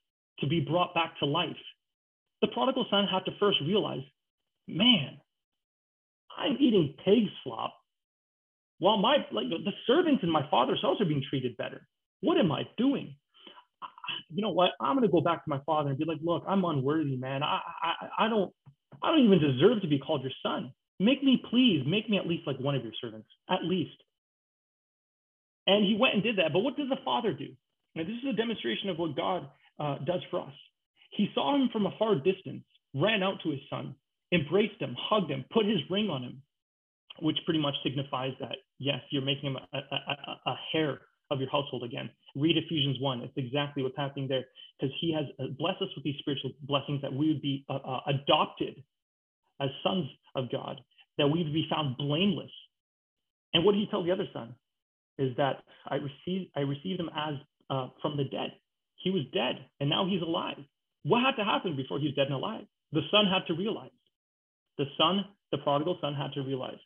to be brought back to life. The prodigal son had to first realize, man, I'm eating pig slop while my like the servants in my father's house are being treated better. What am I doing? You know what? I'm gonna go back to my father and be like, look, I'm unworthy, man. I I, I don't I don't even deserve to be called your son. Make me please, make me at least like one of your servants, at least. And he went and did that. But what does the father do? Now, this is a demonstration of what God uh, does for us. He saw him from a far distance, ran out to his son, embraced him, hugged him, put his ring on him, which pretty much signifies that, yes, you're making him a, a, a, a heir of your household again. Read Ephesians 1. It's exactly what's happening there because he has uh, blessed us with these spiritual blessings that we would be uh, uh, adopted as sons of God, that we would be found blameless. And what did he tell the other son? Is that I received I received him as uh, from the dead. He was dead and now he's alive. What had to happen before he was dead and alive? The son had to realize. The son, the prodigal son, had to realize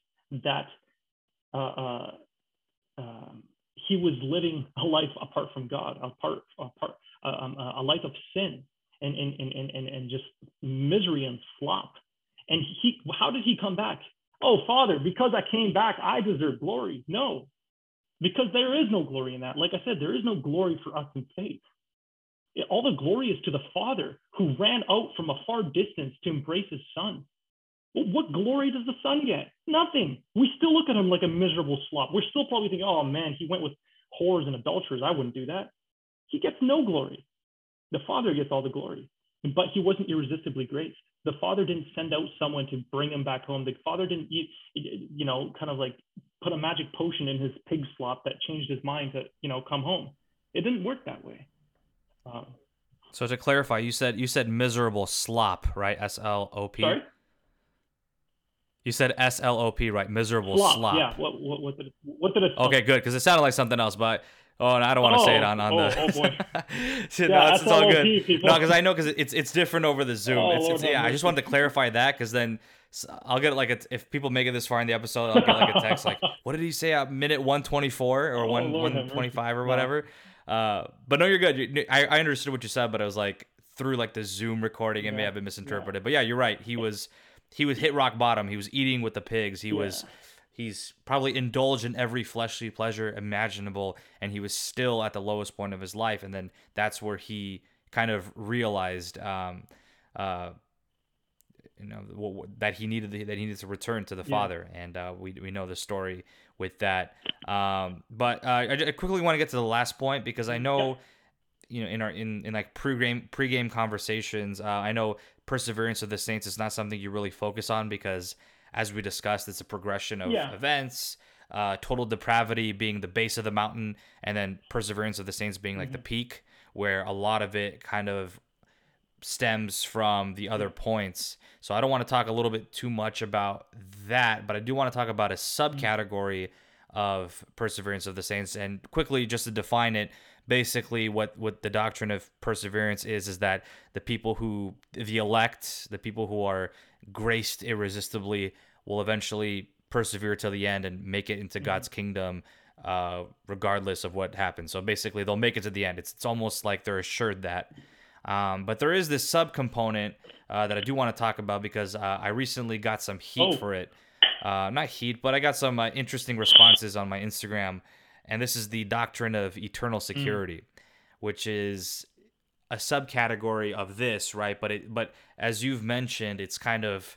that uh, uh, he was living a life apart from God, apart, apart, uh, um, a life of sin and, and, and, and, and just misery and slop. And he, how did he come back? Oh, Father, because I came back, I deserve glory. No, because there is no glory in that. Like I said, there is no glory for us in faith all the glory is to the Father who ran out from a far distance to embrace his son. What glory does the son get? Nothing. We still look at him like a miserable slop. We're still probably thinking, oh man, he went with whores and adulterers. I wouldn't do that. He gets no glory. The Father gets all the glory, but he wasn't irresistibly graced. The Father didn't send out someone to bring him back home. The Father didn't, you know, kind of like put a magic potion in his pig slop that changed his mind to, you know, come home. It didn't work that way. Um, so to clarify, you said you said miserable slop, right? S L O P. Sorry. You said S L O P, right? Miserable slop. slop. Yeah. What what what did it, what did it? Okay, good, because it sounded like something else, but oh, and I don't want to say it on on Oh, the. oh, boy. no, Yeah, it's, it's all good. people. No, because I know because it's it's different over the Zoom. Oh, it's, it's, yeah, I just wanted to clarify that because then I'll get like a, if people make it this far in the episode, I'll get like a text like, "What did he say at minute one twenty four or Oh, one one twenty five or whatever?" Uh, but no, you're good. You, I I understood what you said, but it was like through like the Zoom recording, it may have been misinterpreted. But yeah, you're right. He was he was hit rock bottom. He was eating with the pigs. He was he's probably indulged in every fleshly pleasure imaginable and he was still at the lowest point of his life and then that's where he kind of realized um, uh, you know that he needed that he needed to return to the Yeah. father and uh, we, we know the story with that um, but uh, I, I quickly want to get to the last point because I know you know in our in, in like pre-game pre-game conversations uh, i know perseverance of the saints is not something you really focus on because as we discussed it's a progression of Yeah. events uh, total depravity being the base of the mountain and then perseverance of the saints being like the Mm-hmm. peak where a lot of it kind of stems from the other points so i don't want to talk a little bit too much about that but i do want to talk about a subcategory of perseverance of the saints and quickly just to define it basically what what the doctrine of perseverance is is that the people who the elect the people who are graced irresistibly will eventually persevere till the end and make it into god's kingdom uh, regardless of what happens so basically they'll make it to the end it's, it's almost like they're assured that um, but there is this subcomponent uh, that I do want to talk about because uh, I recently got some heat Oh. for it. Uh, not heat, but I got some uh, interesting responses on my Instagram, and this is the doctrine of eternal security, which is a subcategory of this, right? But it, but as you've mentioned, it's kind of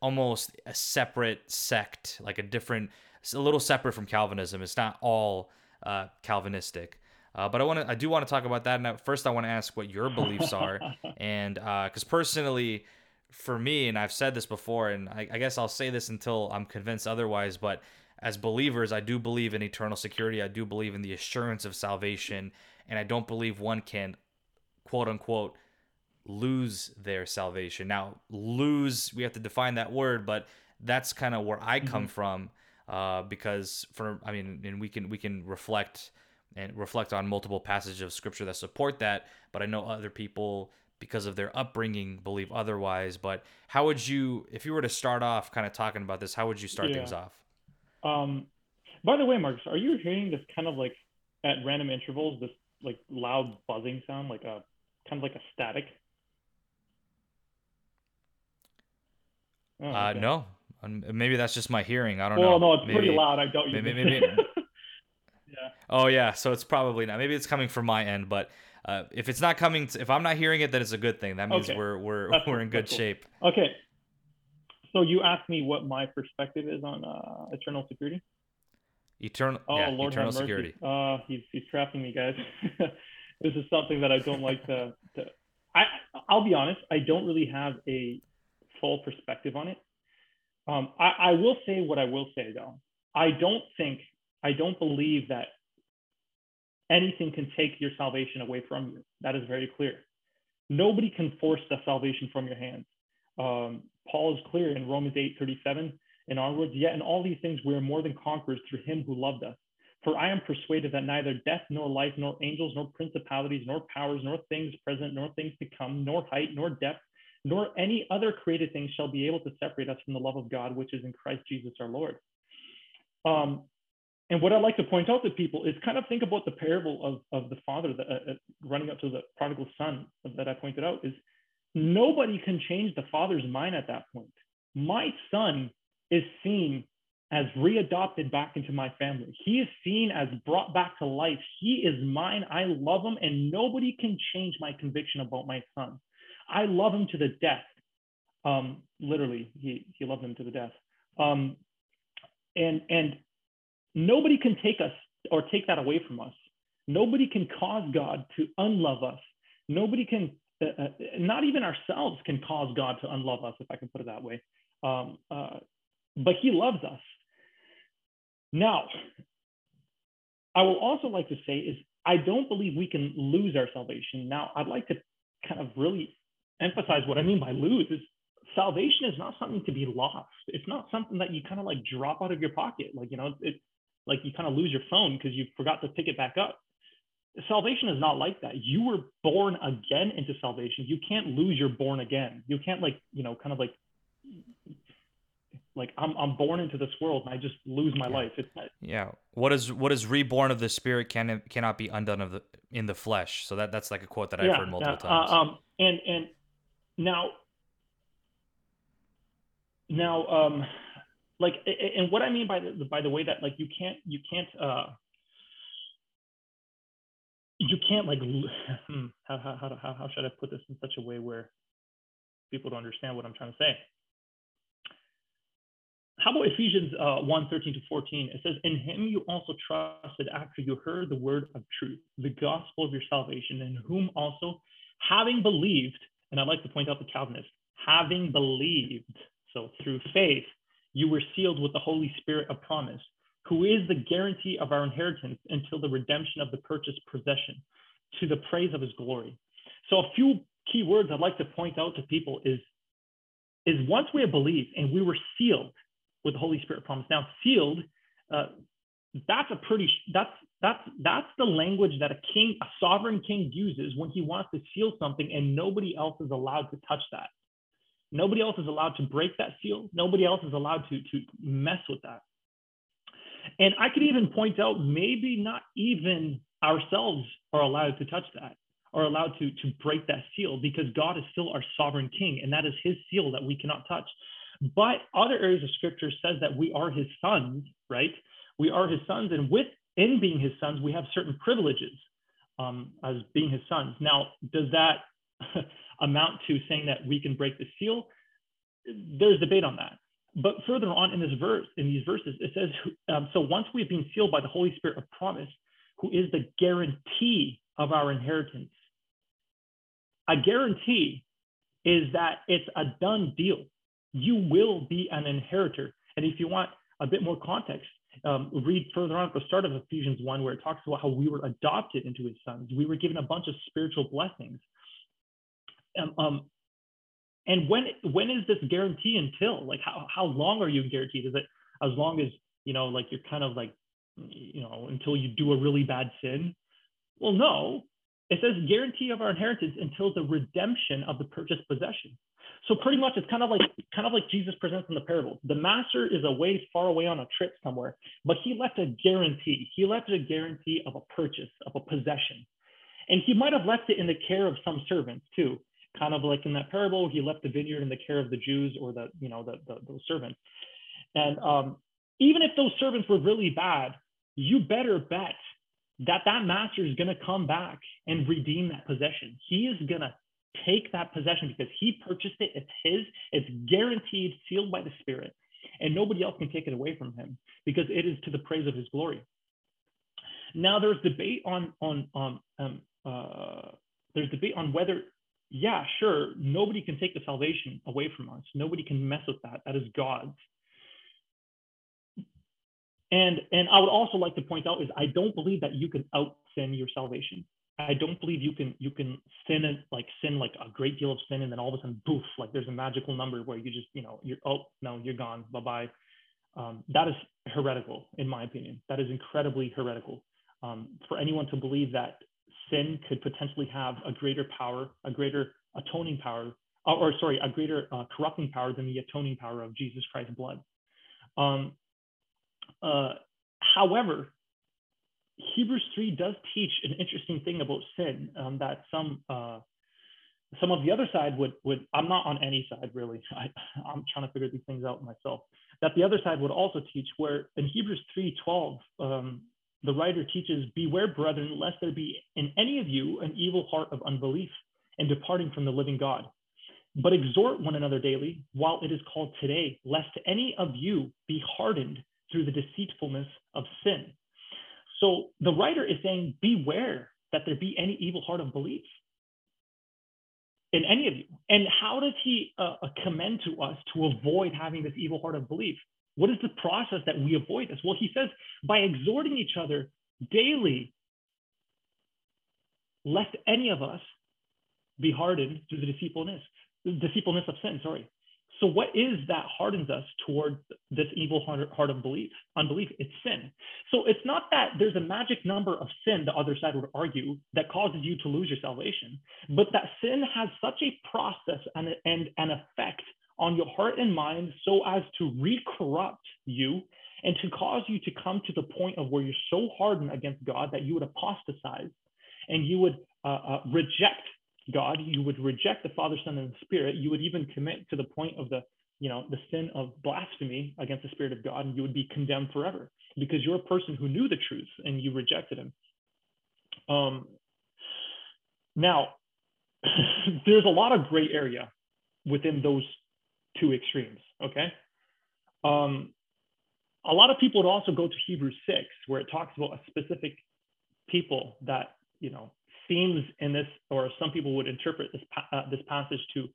almost a separate sect, like a different, a little separate from Calvinism. It's not all uh, Calvinistic. Uh, but I want to, I do want to talk about that. And uh, first, I want to ask what your beliefs are, and because personally, for me, and I've said this before, and I, I guess I'll say this until I'm convinced otherwise. But as believers, I do believe in eternal security. I do believe in the assurance of salvation, and I don't believe one can, quote unquote, lose their salvation. Now, lose, we have to define that word, but that's kind of where I come from, uh, because for I mean, and we can we can reflect and reflect on multiple passages of scripture that support that. But I know other people, because of their upbringing, believe otherwise. But how would you, if you were to start off kind of talking about this, how would you start Yeah. things off? Um, by the way, Marcus, are you hearing this kind of like at random intervals, this like loud buzzing sound, like a kind of like a static? Oh, Uh, okay. no, Um, maybe that's just my hearing. I don't Well, know. no, it's pretty loud. I doubt you. maybe- maybe- yeah. Oh yeah, so it's probably not. Maybe it's coming from my end, but uh, if it's not coming, to, if I'm not hearing it, then it's a good thing. That means Okay. we're we're That's we're in good cool. shape. Okay. So you asked me what my perspective is on uh, eternal security. Eternal, Oh, yeah, Lord eternal security. Uh, he's he's trapping me, guys. this is something that I don't like to, to. I I'll be honest. I don't really have a full perspective on it. Um, I, I will say what I will say though. I don't think I don't believe that anything can take your salvation away from you. That is very clear. Nobody can force the salvation from your hands. Um, Paul is clear in Romans 8 37 and onwards, yet in all these things we are more than conquerors through him who loved us. For I am persuaded that neither death, nor life, nor angels, nor principalities, nor powers, nor things present, nor things to come, nor height, nor depth, nor any other created thing shall be able to separate us from the love of God, which is in Christ Jesus our Lord. Um, and what I'd like to point out to people is kind of think about the parable of, of the father that, uh, uh, running up to the prodigal son that I pointed out is nobody can change the father's mind at that point. My son is seen as readopted back into my family. He is seen as brought back to life. He is mine. I love him, and nobody can change my conviction about my son. I love him to the death. Um, literally, he he loved him to the death. Um, and and nobody can take us or take that away from us. Nobody can cause God to unlove us. Nobody can, uh, uh, not even ourselves, can cause God to unlove us, if I can put it that way. Um, uh, but He loves us. Now, I will also like to say is I don't believe we can lose our salvation. Now, I'd like to kind of really emphasize what I mean by lose is salvation is not something to be lost. It's not something that you kind of like drop out of your pocket. Like, you know, it like you kind of lose your phone because you forgot to pick it back up. Salvation is not like that. You were born again into salvation. You can't lose your born again. You can't like, you know, kind of like like I'm I'm born into this world and I just lose my yeah. life. It's yeah. What is what is reborn of the spirit can cannot be undone of the in the flesh. So that that's like a quote that I've heard multiple yeah, times. Uh, um, and and now now um like and what I mean by the by the way that like you can't you can't uh you can't like hmm, how, how, how, how should I put this in such a way where people don't understand what I'm trying to say how about Ephesians uh, 1 13 to 14? It says, In him you also trusted after you heard the word of truth, the gospel of your salvation, in whom also, having believed, and I'd like to point out the Calvinist, having believed, so through faith, you were sealed with the Holy Spirit of promise, who is the guarantee of our inheritance until the redemption of the purchased possession, to the praise of his glory. So, a few key words I'd like to point out to people is, is once we have believed and we were sealed, with the Holy Spirit promise. Now, sealed, uh, that's a pretty that's that's that's the language that a king, a sovereign king, uses when he wants to seal something, and nobody else is allowed to touch that. Nobody else is allowed to break that seal. Nobody else is allowed to to mess with that. And I could even point out maybe not even ourselves are allowed to touch that are allowed to to break that seal because God is still our sovereign king and that is his seal that we cannot touch. But other areas of scripture says that we are his sons, right? We are his sons, and within being his sons, we have certain privileges um, as being his sons. Now, does that amount to saying that we can break the seal? There's debate on that. But further on in this verse, in these verses, it says, um, "So once we have been sealed by the Holy Spirit of promise, who is the guarantee of our inheritance." A guarantee is that it's a done deal you will be an inheritor. And if you want a bit more context, um, read further on at the start of Ephesians 1, where it talks about how we were adopted into his sons. We were given a bunch of spiritual blessings. Um, um, and when when is this guarantee until? Like how, how long are you guaranteed? Is it as long as, you know, like you're kind of like, you know, until you do a really bad sin? Well, no. It says guarantee of our inheritance until the redemption of the purchased possession. So pretty much it's kind of like kind of like Jesus presents in the parable. The master is away far away on a trip somewhere, but he left a guarantee. He left a guarantee of a purchase, of a possession. And he might have left it in the care of some servants too. Kind of like in that parable, he left the vineyard in the care of the Jews or the, you know, the, the those servants. And um, even if those servants were really bad, you better bet that that master is going to come back and redeem that possession. He is going to take that possession because he purchased it. It's his, it's guaranteed, sealed by the Spirit, and nobody else can take it away from him because it is to the praise of his glory. Now there's debate on on on um, uh, there's debate on whether yeah sure nobody can take the salvation away from us nobody can mess with that that is God's and and I would also like to point out is I don't believe that you can out sin your salvation I don't believe you can you can sin and like sin like a great deal of sin and then all of a sudden poof like there's a magical number where you just you know you're oh no you're gone bye bye. Um, that is heretical in my opinion. That is incredibly heretical. Um, for anyone to believe that sin could potentially have a greater power, a greater atoning power, or, or sorry, a greater uh, corrupting power than the atoning power of Jesus Christ's blood. Um, uh, however, Hebrews 3 does teach an interesting thing about sin um, that some uh, some of the other side would would I'm not on any side really. I, I'm trying to figure these things out myself. That the other side would also teach where in Hebrews 3:12 um, the writer teaches, "Beware, brethren, lest there be in any of you an evil heart of unbelief and departing from the living God." But exhort one another daily while it is called today, lest any of you be hardened through the deceitfulness of sin. So the writer is saying, beware that there be any evil heart of belief in any of you. And how does he uh, uh, commend to us to avoid having this evil heart of belief? What is the process that we avoid this? Well, he says, by exhorting each other daily, lest any of us be hardened through the deceitfulness, deceitfulness of sin, sorry. So what is that hardens us toward this evil heart of belief, unbelief? It's sin. So it's not that there's a magic number of sin, the other side would argue, that causes you to lose your salvation, but that sin has such a process and, and an effect on your heart and mind so as to re-corrupt you and to cause you to come to the point of where you're so hardened against God that you would apostatize and you would uh, uh, reject God, you would reject the Father, Son, and the Spirit. You would even commit to the point of the, you know, the sin of blasphemy against the Spirit of God, and you would be condemned forever because you're a person who knew the truth and you rejected Him. Um, now, there's a lot of gray area within those two extremes. Okay. Um, a lot of people would also go to Hebrews 6, where it talks about a specific people that, you know, seems in this, or some people would interpret this, uh, this passage to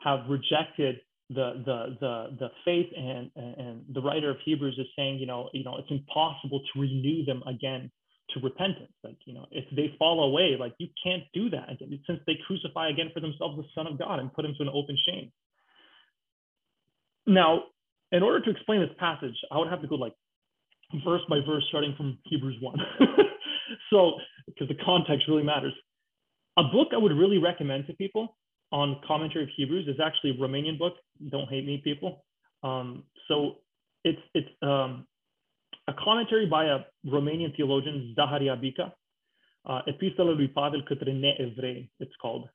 have rejected the, the, the, the faith and, and the writer of Hebrews is saying, you know, you know, it's impossible to renew them again to repentance. Like, you know, if they fall away, like you can't do that again, since they crucify again for themselves the Son of God and put him to an open shame. Now, in order to explain this passage, I would have to go like verse by verse, starting from Hebrews 1. so, because the context really matters. A book I would really recommend to people on commentary of Hebrews is actually a Romanian book. Don't hate me, people. Um, so it's it's um, a commentary by a Romanian theologian, Zaharia Bica. Uh, Epistola lui Pavel către neevrei, it's called.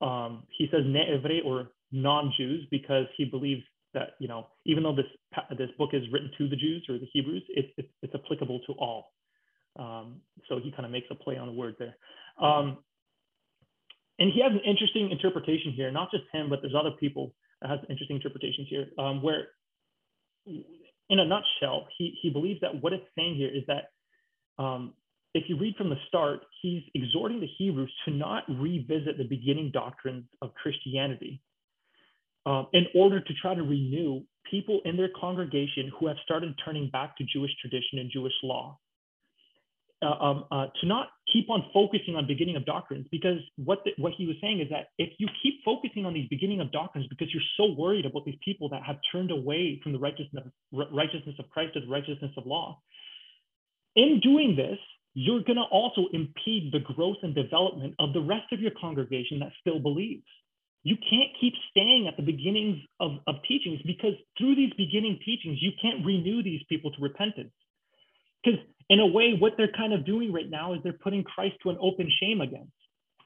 Um, he says neevrei or non-Jews because he believes that you know even though this this book is written to the Jews or the Hebrews, it, it it's applicable to all. Um, so he kind of makes a play on the word there. Um, and he has an interesting interpretation here, not just him, but there's other people that has interesting interpretations here, um, where in a nutshell, he, he believes that what it's saying here is that um, if you read from the start, he's exhorting the Hebrews to not revisit the beginning doctrines of Christianity, um, in order to try to renew people in their congregation who have started turning back to Jewish tradition and Jewish law. Uh, um, uh, to not keep on focusing on beginning of doctrines, because what the, what he was saying is that if you keep focusing on these beginning of doctrines, because you're so worried about these people that have turned away from the righteousness righteousness of Christ to the righteousness of law, in doing this, you're going to also impede the growth and development of the rest of your congregation that still believes you can't keep staying at the beginnings of, of teachings because through these beginning teachings, you can't renew these people to repentance. Because in a way, what they're kind of doing right now is they're putting Christ to an open shame again.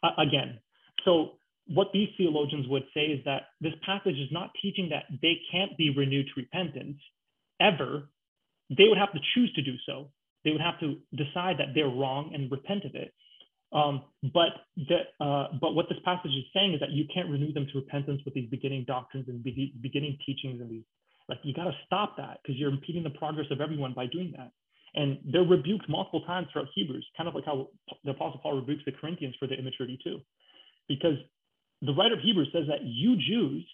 Uh, again. So what these theologians would say is that this passage is not teaching that they can't be renewed to repentance ever. They would have to choose to do so. They would have to decide that they're wrong and repent of it. Um, but that, uh, but what this passage is saying is that you can't renew them to repentance with these beginning doctrines and be- beginning teachings and these like you got to stop that because you're impeding the progress of everyone by doing that. And they're rebuked multiple times throughout Hebrews, kind of like how the Apostle Paul rebukes the Corinthians for their immaturity too, because the writer of Hebrews says that you Jews,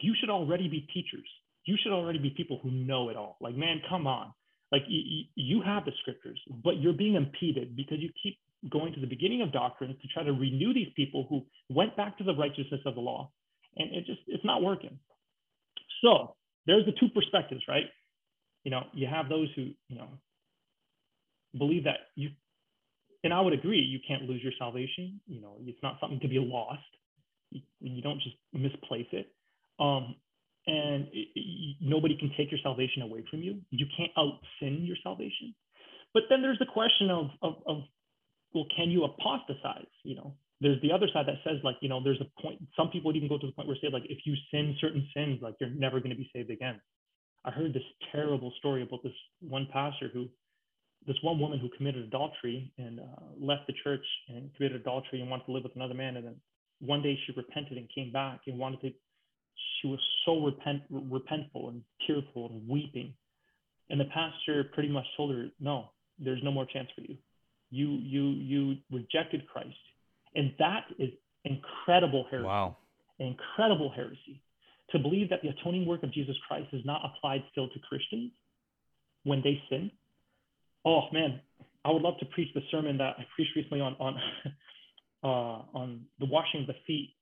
you should already be teachers. You should already be people who know it all. Like, man, come on. Like, you, you have the scriptures, but you're being impeded because you keep going to the beginning of doctrines to try to renew these people who went back to the righteousness of the law. And it just, it's not working. So there's the two perspectives, right? You know, you have those who, you know, believe that you, and I would agree, you can't lose your salvation. You know, it's not something to be lost. You, you don't just misplace it. Um, and it, it, nobody can take your salvation away from you. You can't out sin your salvation. But then there's the question of, of, of well, can you apostatize? You know, there's the other side that says like, you know, there's a point. Some people would even go to the point where say like, if you sin certain sins, like you're never going to be saved again. I heard this terrible story about this one pastor who, this one woman who committed adultery and uh, left the church and committed adultery and wanted to live with another man. And then one day she repented and came back and wanted to. She was so repent, repentful and tearful and weeping. And the pastor pretty much told her, no, there's no more chance for you you you you rejected Christ, and that is incredible heresy. Wow, incredible heresy to believe that the atoning work of Jesus Christ is not applied still to Christians when they sin. Oh man, I would love to preach the sermon that I preached recently on on uh, on the washing of the feet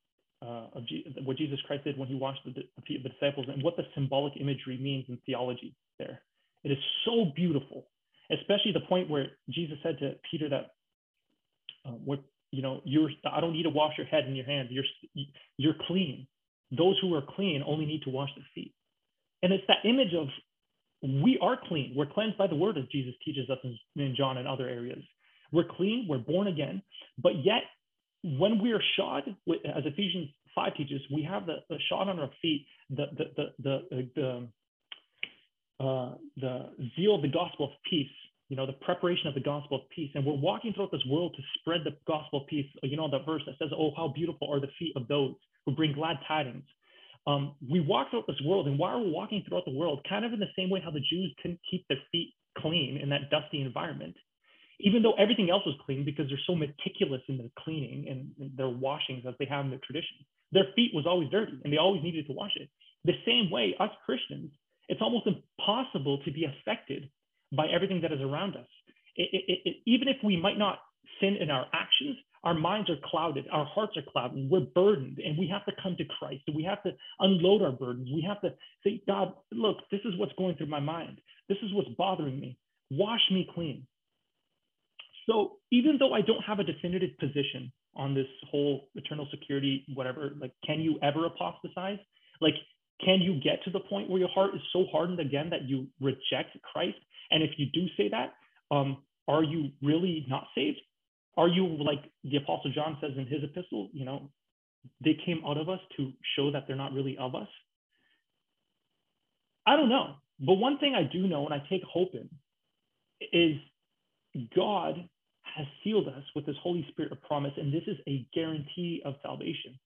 uh, of G- what Jesus Christ did when he washed the, the feet of the disciples and what the symbolic imagery means in theology there. It is so beautiful, especially the point where Jesus said to Peter that, uh, what, you know, you're, I don't need to wash your head and your hands. You're, you're clean. Those who are clean only need to wash their feet. And it's that image of we are clean. We're cleansed by the word, as Jesus teaches us in, in John and other areas. We're clean. We're born again. But yet, when we are shod, as Ephesians 5 teaches, we have the, the shod on our feet, the, the, the, the, the uh, the zeal of the gospel of peace, you know, the preparation of the gospel of peace. And we're walking throughout this world to spread the gospel of peace. You know, that verse that says, Oh, how beautiful are the feet of those who bring glad tidings. Um, we walk throughout this world, and while we're walking throughout the world, kind of in the same way how the Jews couldn't keep their feet clean in that dusty environment, even though everything else was clean because they're so meticulous in their cleaning and their washings as they have in their tradition. Their feet was always dirty, and they always needed to wash it. The same way, us Christians, it's almost impossible to be affected by everything that is around us. It, it, it, even if we might not sin in our actions, our minds are clouded, our hearts are clouded, we're burdened, and we have to come to Christ. We have to unload our burdens. We have to say, God, look, this is what's going through my mind. This is what's bothering me. Wash me clean. So even though I don't have a definitive position on this whole eternal security, whatever, like, can you ever apostatize? Like, can you get to the point where your heart is so hardened again that you reject Christ? And if you do say that, um, are you really not saved? Are you like the Apostle John says in his epistle, you know, they came out of us to show that they're not really of us? I don't know. But one thing I do know and I take hope in is God has sealed us with his Holy Spirit of promise, and this is a guarantee of salvation.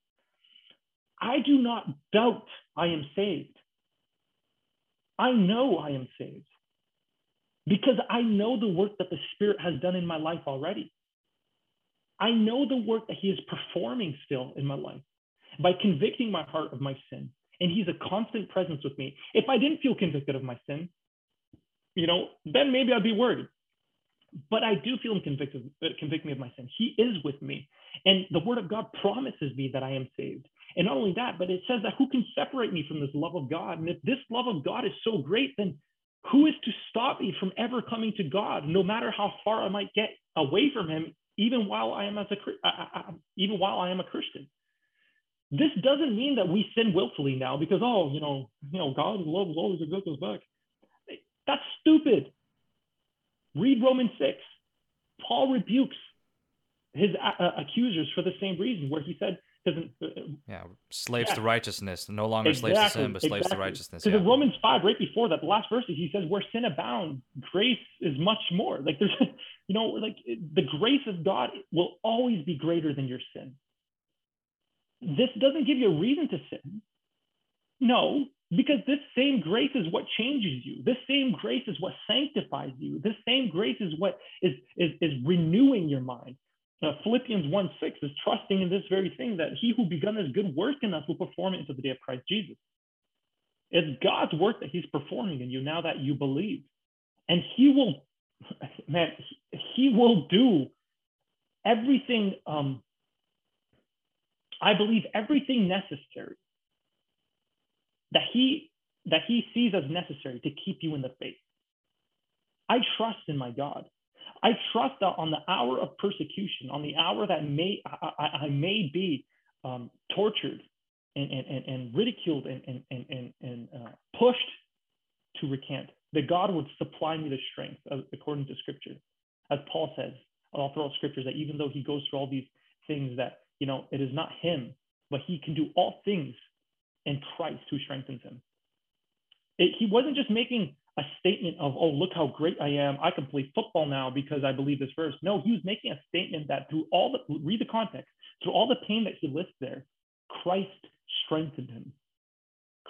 I do not doubt I am saved. I know I am saved because I know the work that the Spirit has done in my life already. I know the work that He is performing still in my life by convicting my heart of my sin. And He's a constant presence with me. If I didn't feel convicted of my sin, you know, then maybe I'd be worried. But I do feel Him convicted, uh, convict me of my sin. He is with me. And the Word of God promises me that I am saved. And not only that, but it says that who can separate me from this love of God? And if this love of God is so great, then who is to stop me from ever coming to God, no matter how far I might get away from Him, even while I am as a uh, uh, uh, even while I am a Christian? This doesn't mean that we sin willfully now because oh, you know, you know, God's love is always a good us back. That's stupid. Read Romans six. Paul rebukes his uh, accusers for the same reason, where he said yeah, slaves yeah. to righteousness, no longer exactly, slaves to sin, but slaves exactly. to righteousness. Because yeah. in Romans five, right before that, the last verses, he says, "Where sin abounds, grace is much more." Like there's, you know, like the grace of God will always be greater than your sin. This doesn't give you a reason to sin. No, because this same grace is what changes you. This same grace is what sanctifies you. This same grace is what is is, is renewing your mind. Philippians 1 6 is trusting in this very thing that he who begun this good work in us will perform it until the day of Christ Jesus. It's God's work that he's performing in you now that you believe. And he will, man, he will do everything, um, I believe everything necessary that he that he sees as necessary to keep you in the faith. I trust in my God. I trust that on the hour of persecution, on the hour that may I, I may be um, tortured and, and, and, ridiculed and, and, and, and uh, pushed to recant, that God would supply me the strength according to Scripture, as Paul says all throughout Scriptures, that even though he goes through all these things, that you know it is not him, but he can do all things in Christ who strengthens him. It, he wasn't just making a statement of, oh, look how great I am. I can play football now because I believe this verse. No, he was making a statement that through all the, read the context, through all the pain that he lists there, Christ strengthened him.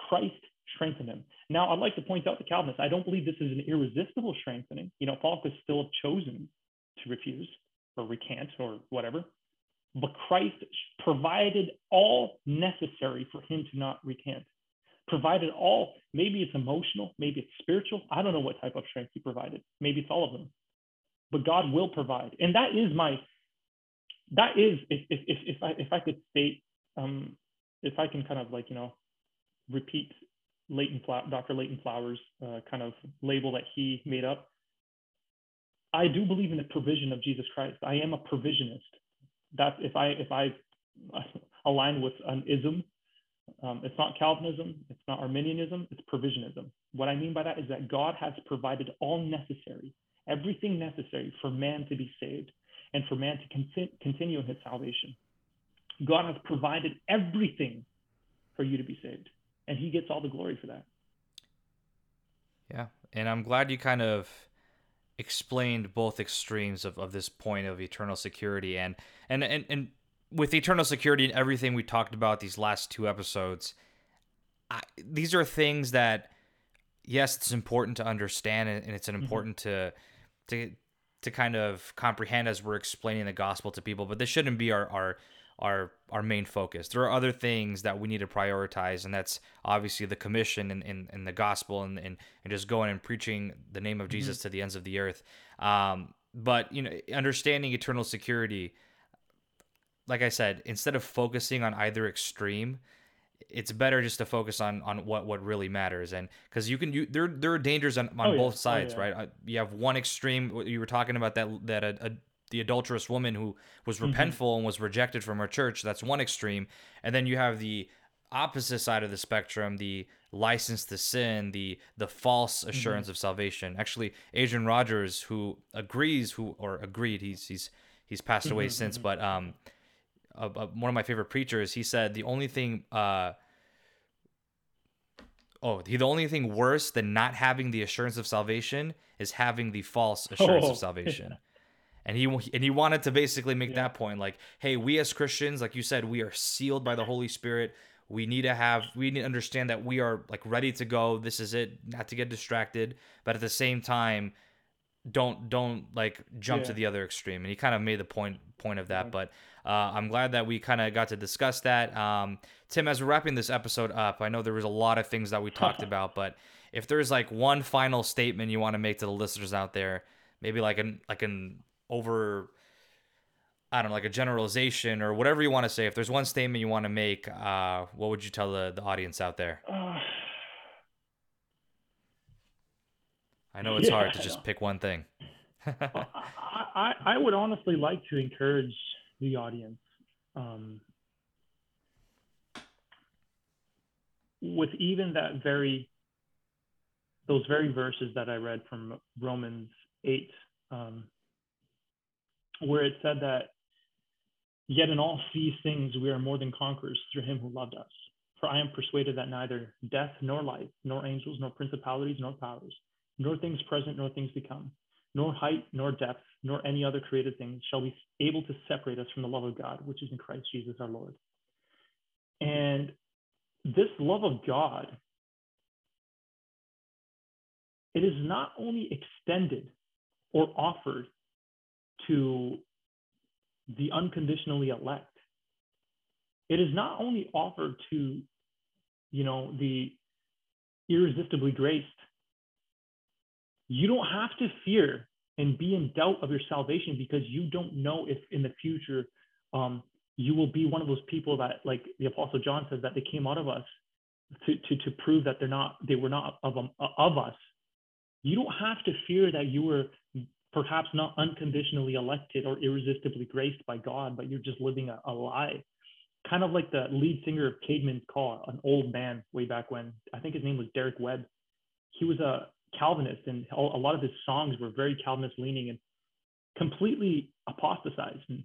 Christ strengthened him. Now, I'd like to point out to Calvinists, I don't believe this is an irresistible strengthening. You know, Paul could still have chosen to refuse or recant or whatever, but Christ provided all necessary for him to not recant provided all, maybe it's emotional, maybe it's spiritual. I don't know what type of strength he provided. Maybe it's all of them. But God will provide. And that is my, that is, if, if, if, I, if I could state um, if I can kind of like, you know, repeat Leighton, Dr. Leighton Flowers uh, kind of label that he made up, I do believe in the provision of Jesus Christ. I am a provisionist. That's if I if I align with an ism, um, it's not Calvinism, it's not Arminianism, it's provisionism. What I mean by that is that God has provided all necessary, everything necessary for man to be saved and for man to continue in his salvation. God has provided everything for you to be saved, and he gets all the glory for that. Yeah, and I'm glad you kind of explained both extremes of, of this point of eternal security and and and, and with eternal security and everything we talked about these last two episodes I, these are things that yes it's important to understand and it's mm-hmm. important mm-hmm. to to to kind of comprehend as we're explaining the gospel to people but this shouldn't be our our our our main focus. There are other things that we need to prioritize, and that's obviously the commission and, and, and the gospel and, and, and just going and preaching the name of mm-hmm. Jesus to the ends of the earth. Um, but you know, understanding eternal security, like I said, instead of focusing on either extreme, it's better just to focus on on what what really matters and because you can you there there are dangers on, on oh, both yeah. Oh, sides oh, yeah. right uh, you have one extreme you were talking about that that a, a the adulterous woman who was mm-hmm. repentful and was rejected from her church. That's one extreme. And then you have the opposite side of the spectrum, the license to sin, the the false mm-hmm. assurance mm-hmm. of salvation. Actually, Adrian Rogers, who agrees, who or agreed, he's he's he's passed away mm-hmm. since, mm-hmm. but um, uh, one of my favorite preachers, he said the only thing uh. Oh, the only thing worse than not having the assurance of salvation is having the false assurance oh. of salvation. and he and he wanted to basically make yeah. that point like hey we as christians like you said we are sealed by the holy spirit we need to have we need to understand that we are like ready to go this is it not to get distracted but at the same time don't don't like jump yeah. to the other extreme and he kind of made the point point of that but uh, i'm glad that we kind of got to discuss that um, tim as we're wrapping this episode up i know there was a lot of things that we talked about but if there's like one final statement you want to make to the listeners out there maybe like an like an over I don't know, like a generalization or whatever you want to say. If there's one statement you want to make, uh, what would you tell the, the audience out there? Uh, I know it's yeah, hard to just pick one thing. I, I, I, would honestly like to encourage the audience um, with even that very, those very verses that I read from Romans 8. Um, where it said that, Yet in all these things we are more than conquerors through him who loved us. For I am persuaded that neither death nor life, nor angels, nor principalities, nor powers, nor things present, nor things to come, nor height, nor depth, nor any other created thing shall be able to separate us from the love of God, which is in Christ Jesus our Lord. And this love of God, it is not only extended or offered to the unconditionally elect. It is not only offered to, you know, the irresistibly graced. You don't have to fear and be in doubt of your salvation because you don't know if in the future um, you will be one of those people that, like the Apostle John says, that they came out of us to, to, to prove that they're not, they were not of, um, of us. You don't have to fear that you were perhaps not unconditionally elected or irresistibly graced by God, but you're just living a, a lie. Kind of like the lead singer of Caedmon's Call, an old man way back when. I think his name was Derek Webb. He was a Calvinist, and a lot of his songs were very Calvinist leaning and completely apostatized. And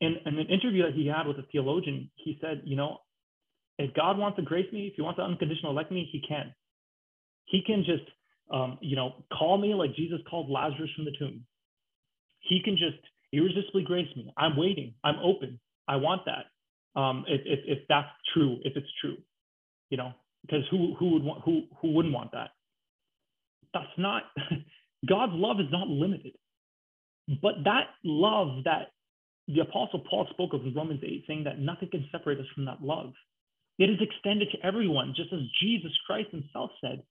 in, in an interview that he had with a theologian, he said, You know, if God wants to grace me, if he wants to unconditional elect me, he can. He can just um, you know, call me like Jesus called Lazarus from the tomb. He can just irresistibly grace me. I'm waiting. I'm open. I want that. Um, if, if, if that's true, if it's true, you know, because who, who would want, who, who wouldn't want that? That's not, God's love is not limited. But that love that the apostle Paul spoke of in Romans 8, saying that nothing can separate us from that love. It is extended to everyone, just as Jesus Christ himself said,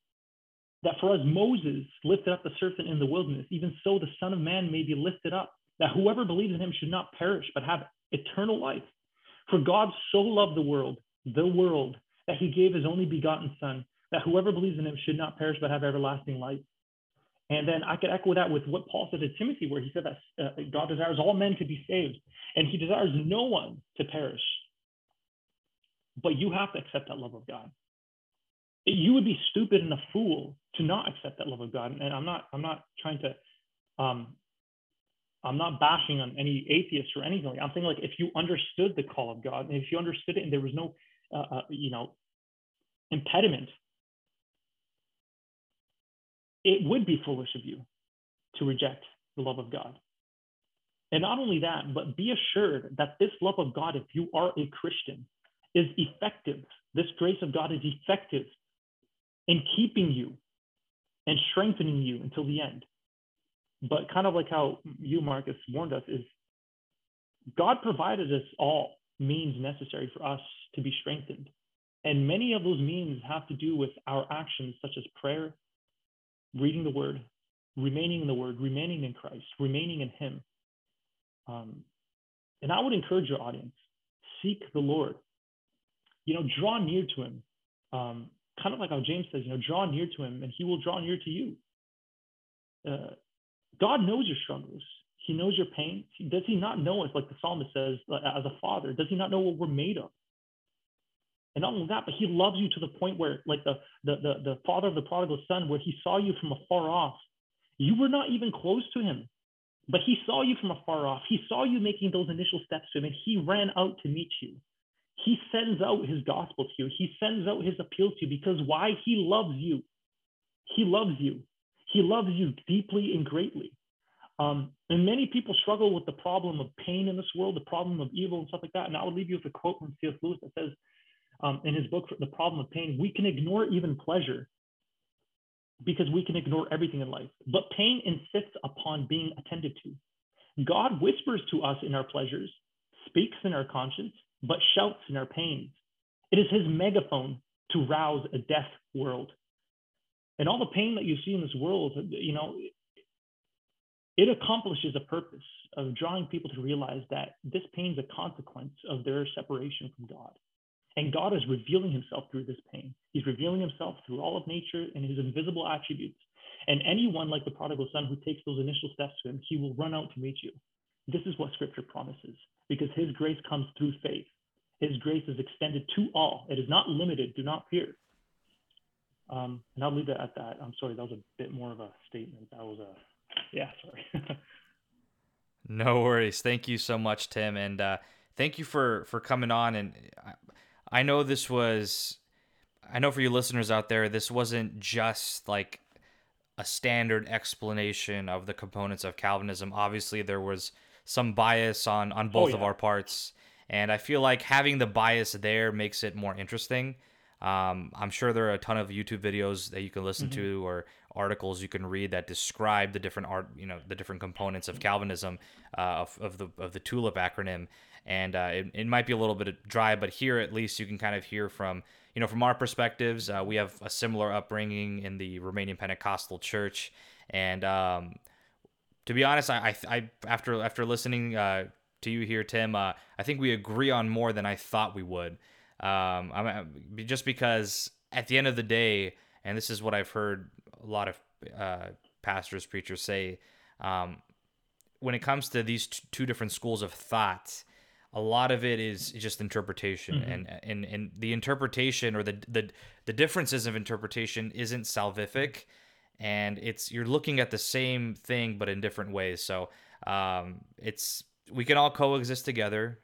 that for as Moses lifted up the serpent in the wilderness, even so the Son of Man may be lifted up, that whoever believes in him should not perish, but have eternal life. For God so loved the world the world, that he gave his only begotten Son, that whoever believes in him should not perish but have everlasting life. And then I could echo that with what Paul said to Timothy, where he said that uh, God desires all men to be saved, and he desires no one to perish. But you have to accept that love of God. You would be stupid and a fool to not accept that love of God. And I'm not, I'm not trying to, um, I'm not bashing on any atheists or anything. I'm saying like if you understood the call of God, and if you understood it, and there was no, uh, uh, you know, impediment it would be foolish of you to reject the love of God. And not only that, but be assured that this love of God, if you are a Christian, is effective. This grace of God is effective in keeping you and strengthening you until the end. But kind of like how you, Marcus, warned us, is God provided us all means necessary for us to be strengthened. And many of those means have to do with our actions, such as prayer, reading the word, remaining in the word, remaining in Christ, remaining in Him. Um, and I would encourage your audience seek the Lord. You know, draw near to Him. Um, kind of like how James says, you know, draw near to Him and He will draw near to you. Uh, God knows your struggles. He knows your pain. Does He not know us, like the psalmist says, as a father? Does He not know what we're made of? And not only that, but he loves you to the point where, like the, the, the, the father of the prodigal son, where he saw you from afar off. You were not even close to him, but he saw you from afar off. He saw you making those initial steps to him, and he ran out to meet you. He sends out his gospel to you. He sends out his appeal to you because why? He loves you. He loves you. He loves you deeply and greatly. Um, and many people struggle with the problem of pain in this world, the problem of evil and stuff like that. And I will leave you with a quote from C.S. Lewis that says, um, in his book, The Problem of Pain, we can ignore even pleasure because we can ignore everything in life. But pain insists upon being attended to. God whispers to us in our pleasures, speaks in our conscience, but shouts in our pains. It is his megaphone to rouse a deaf world. And all the pain that you see in this world, you know, it accomplishes a purpose of drawing people to realize that this pain is a consequence of their separation from God. And God is revealing himself through this pain. He's revealing himself through all of nature and his invisible attributes. And anyone like the prodigal son who takes those initial steps to him, he will run out to meet you. This is what scripture promises because his grace comes through faith. His grace is extended to all. It is not limited. Do not fear. Um, and I'll leave it at that. I'm sorry, that was a bit more of a statement. That was a, yeah, sorry. no worries. Thank you so much, Tim. And, uh, thank you for for coming on and I know this was, I know for you listeners out there, this wasn't just like a standard explanation of the components of Calvinism. Obviously, there was some bias on on oh, both oh, yeah. of our parts, and I feel like having the bias there makes it more interesting. Um, I'm sure there are a ton of YouTube videos that you can listen mm-hmm. to or articles you can read that describe the different art, you know, the different components of Calvinism, uh, of, of the of the TULIP acronym and uh, it, it might be a little bit dry, but here at least you can kind of hear from you know from our perspectives. Uh, we have a similar upbringing in the Romanian Pentecostal Church, and um, to be honest, I, I, I after after listening uh, to you here, Tim, uh, I think we agree on more than I thought we would. Um, I'm, just because at the end of the day, and this is what I've heard a lot of uh, pastors, preachers say. Um, when it comes to these t- two different schools of thought, a lot of it is just interpretation mm-hmm. and, and and the interpretation or the the the differences of interpretation isn't salvific and it's you're looking at the same thing but in different ways so um, it's we can all coexist together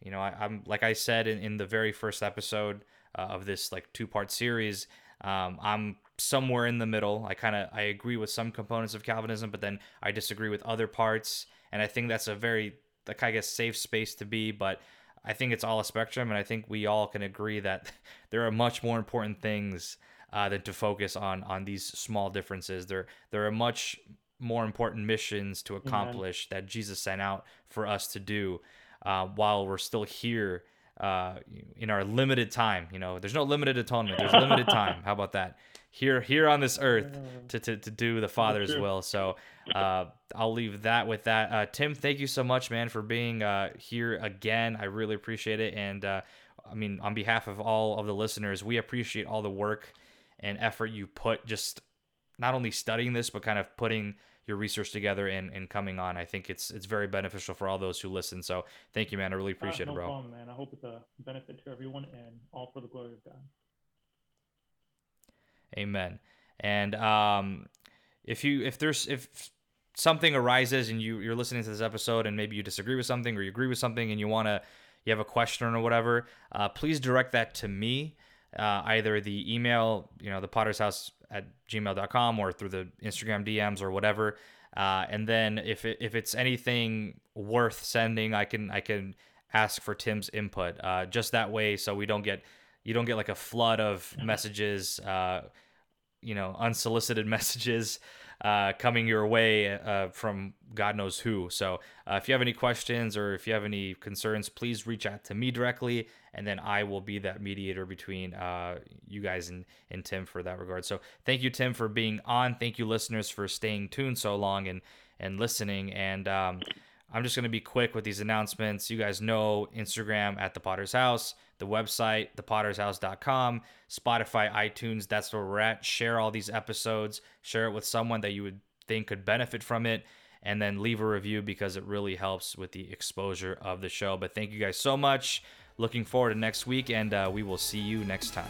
you know I, am like i said in, in the very first episode uh, of this like two part series um, i'm somewhere in the middle i kind of i agree with some components of calvinism but then i disagree with other parts and i think that's a very like I guess safe space to be, but I think it's all a spectrum, and I think we all can agree that there are much more important things uh, than to focus on on these small differences. There there are much more important missions to accomplish Amen. that Jesus sent out for us to do uh, while we're still here uh, in our limited time. You know, there's no limited atonement. There's limited time. How about that? Here, here on this earth to, to, to do the Father's will. So uh, I'll leave that with that. Uh, Tim, thank you so much, man, for being uh, here again. I really appreciate it. And uh, I mean, on behalf of all of the listeners, we appreciate all the work and effort you put just not only studying this, but kind of putting your research together and, and coming on. I think it's it's very beneficial for all those who listen. So thank you, man. I really uh, appreciate uh, no it, bro. No problem, man. I hope it's a benefit to everyone and all for the glory of God. Amen. And um, if you if there's if something arises and you you're listening to this episode and maybe you disagree with something or you agree with something and you want to you have a question or whatever, uh, please direct that to me. Uh, either the email, you know, the podders house at gmail.com or through the Instagram DMs or whatever. Uh, and then if it, if it's anything worth sending, I can I can ask for Tim's input. Uh, just that way, so we don't get you don't get like a flood of messages, uh, you know, unsolicited messages uh, coming your way uh, from God knows who. So uh, if you have any questions or if you have any concerns, please reach out to me directly, and then I will be that mediator between uh, you guys and, and Tim for that regard. So thank you, Tim, for being on. Thank you, listeners, for staying tuned so long and and listening. And um, I'm just going to be quick with these announcements. You guys know Instagram at the Podders House, the website, thepoddershouse.com, Spotify, iTunes. That's where we're at. Share all these episodes, share it with someone that you would think could benefit from it, and then leave a review because it really helps with the exposure of the show. But thank you guys so much. Looking forward to next week, and uh, we will see you next time.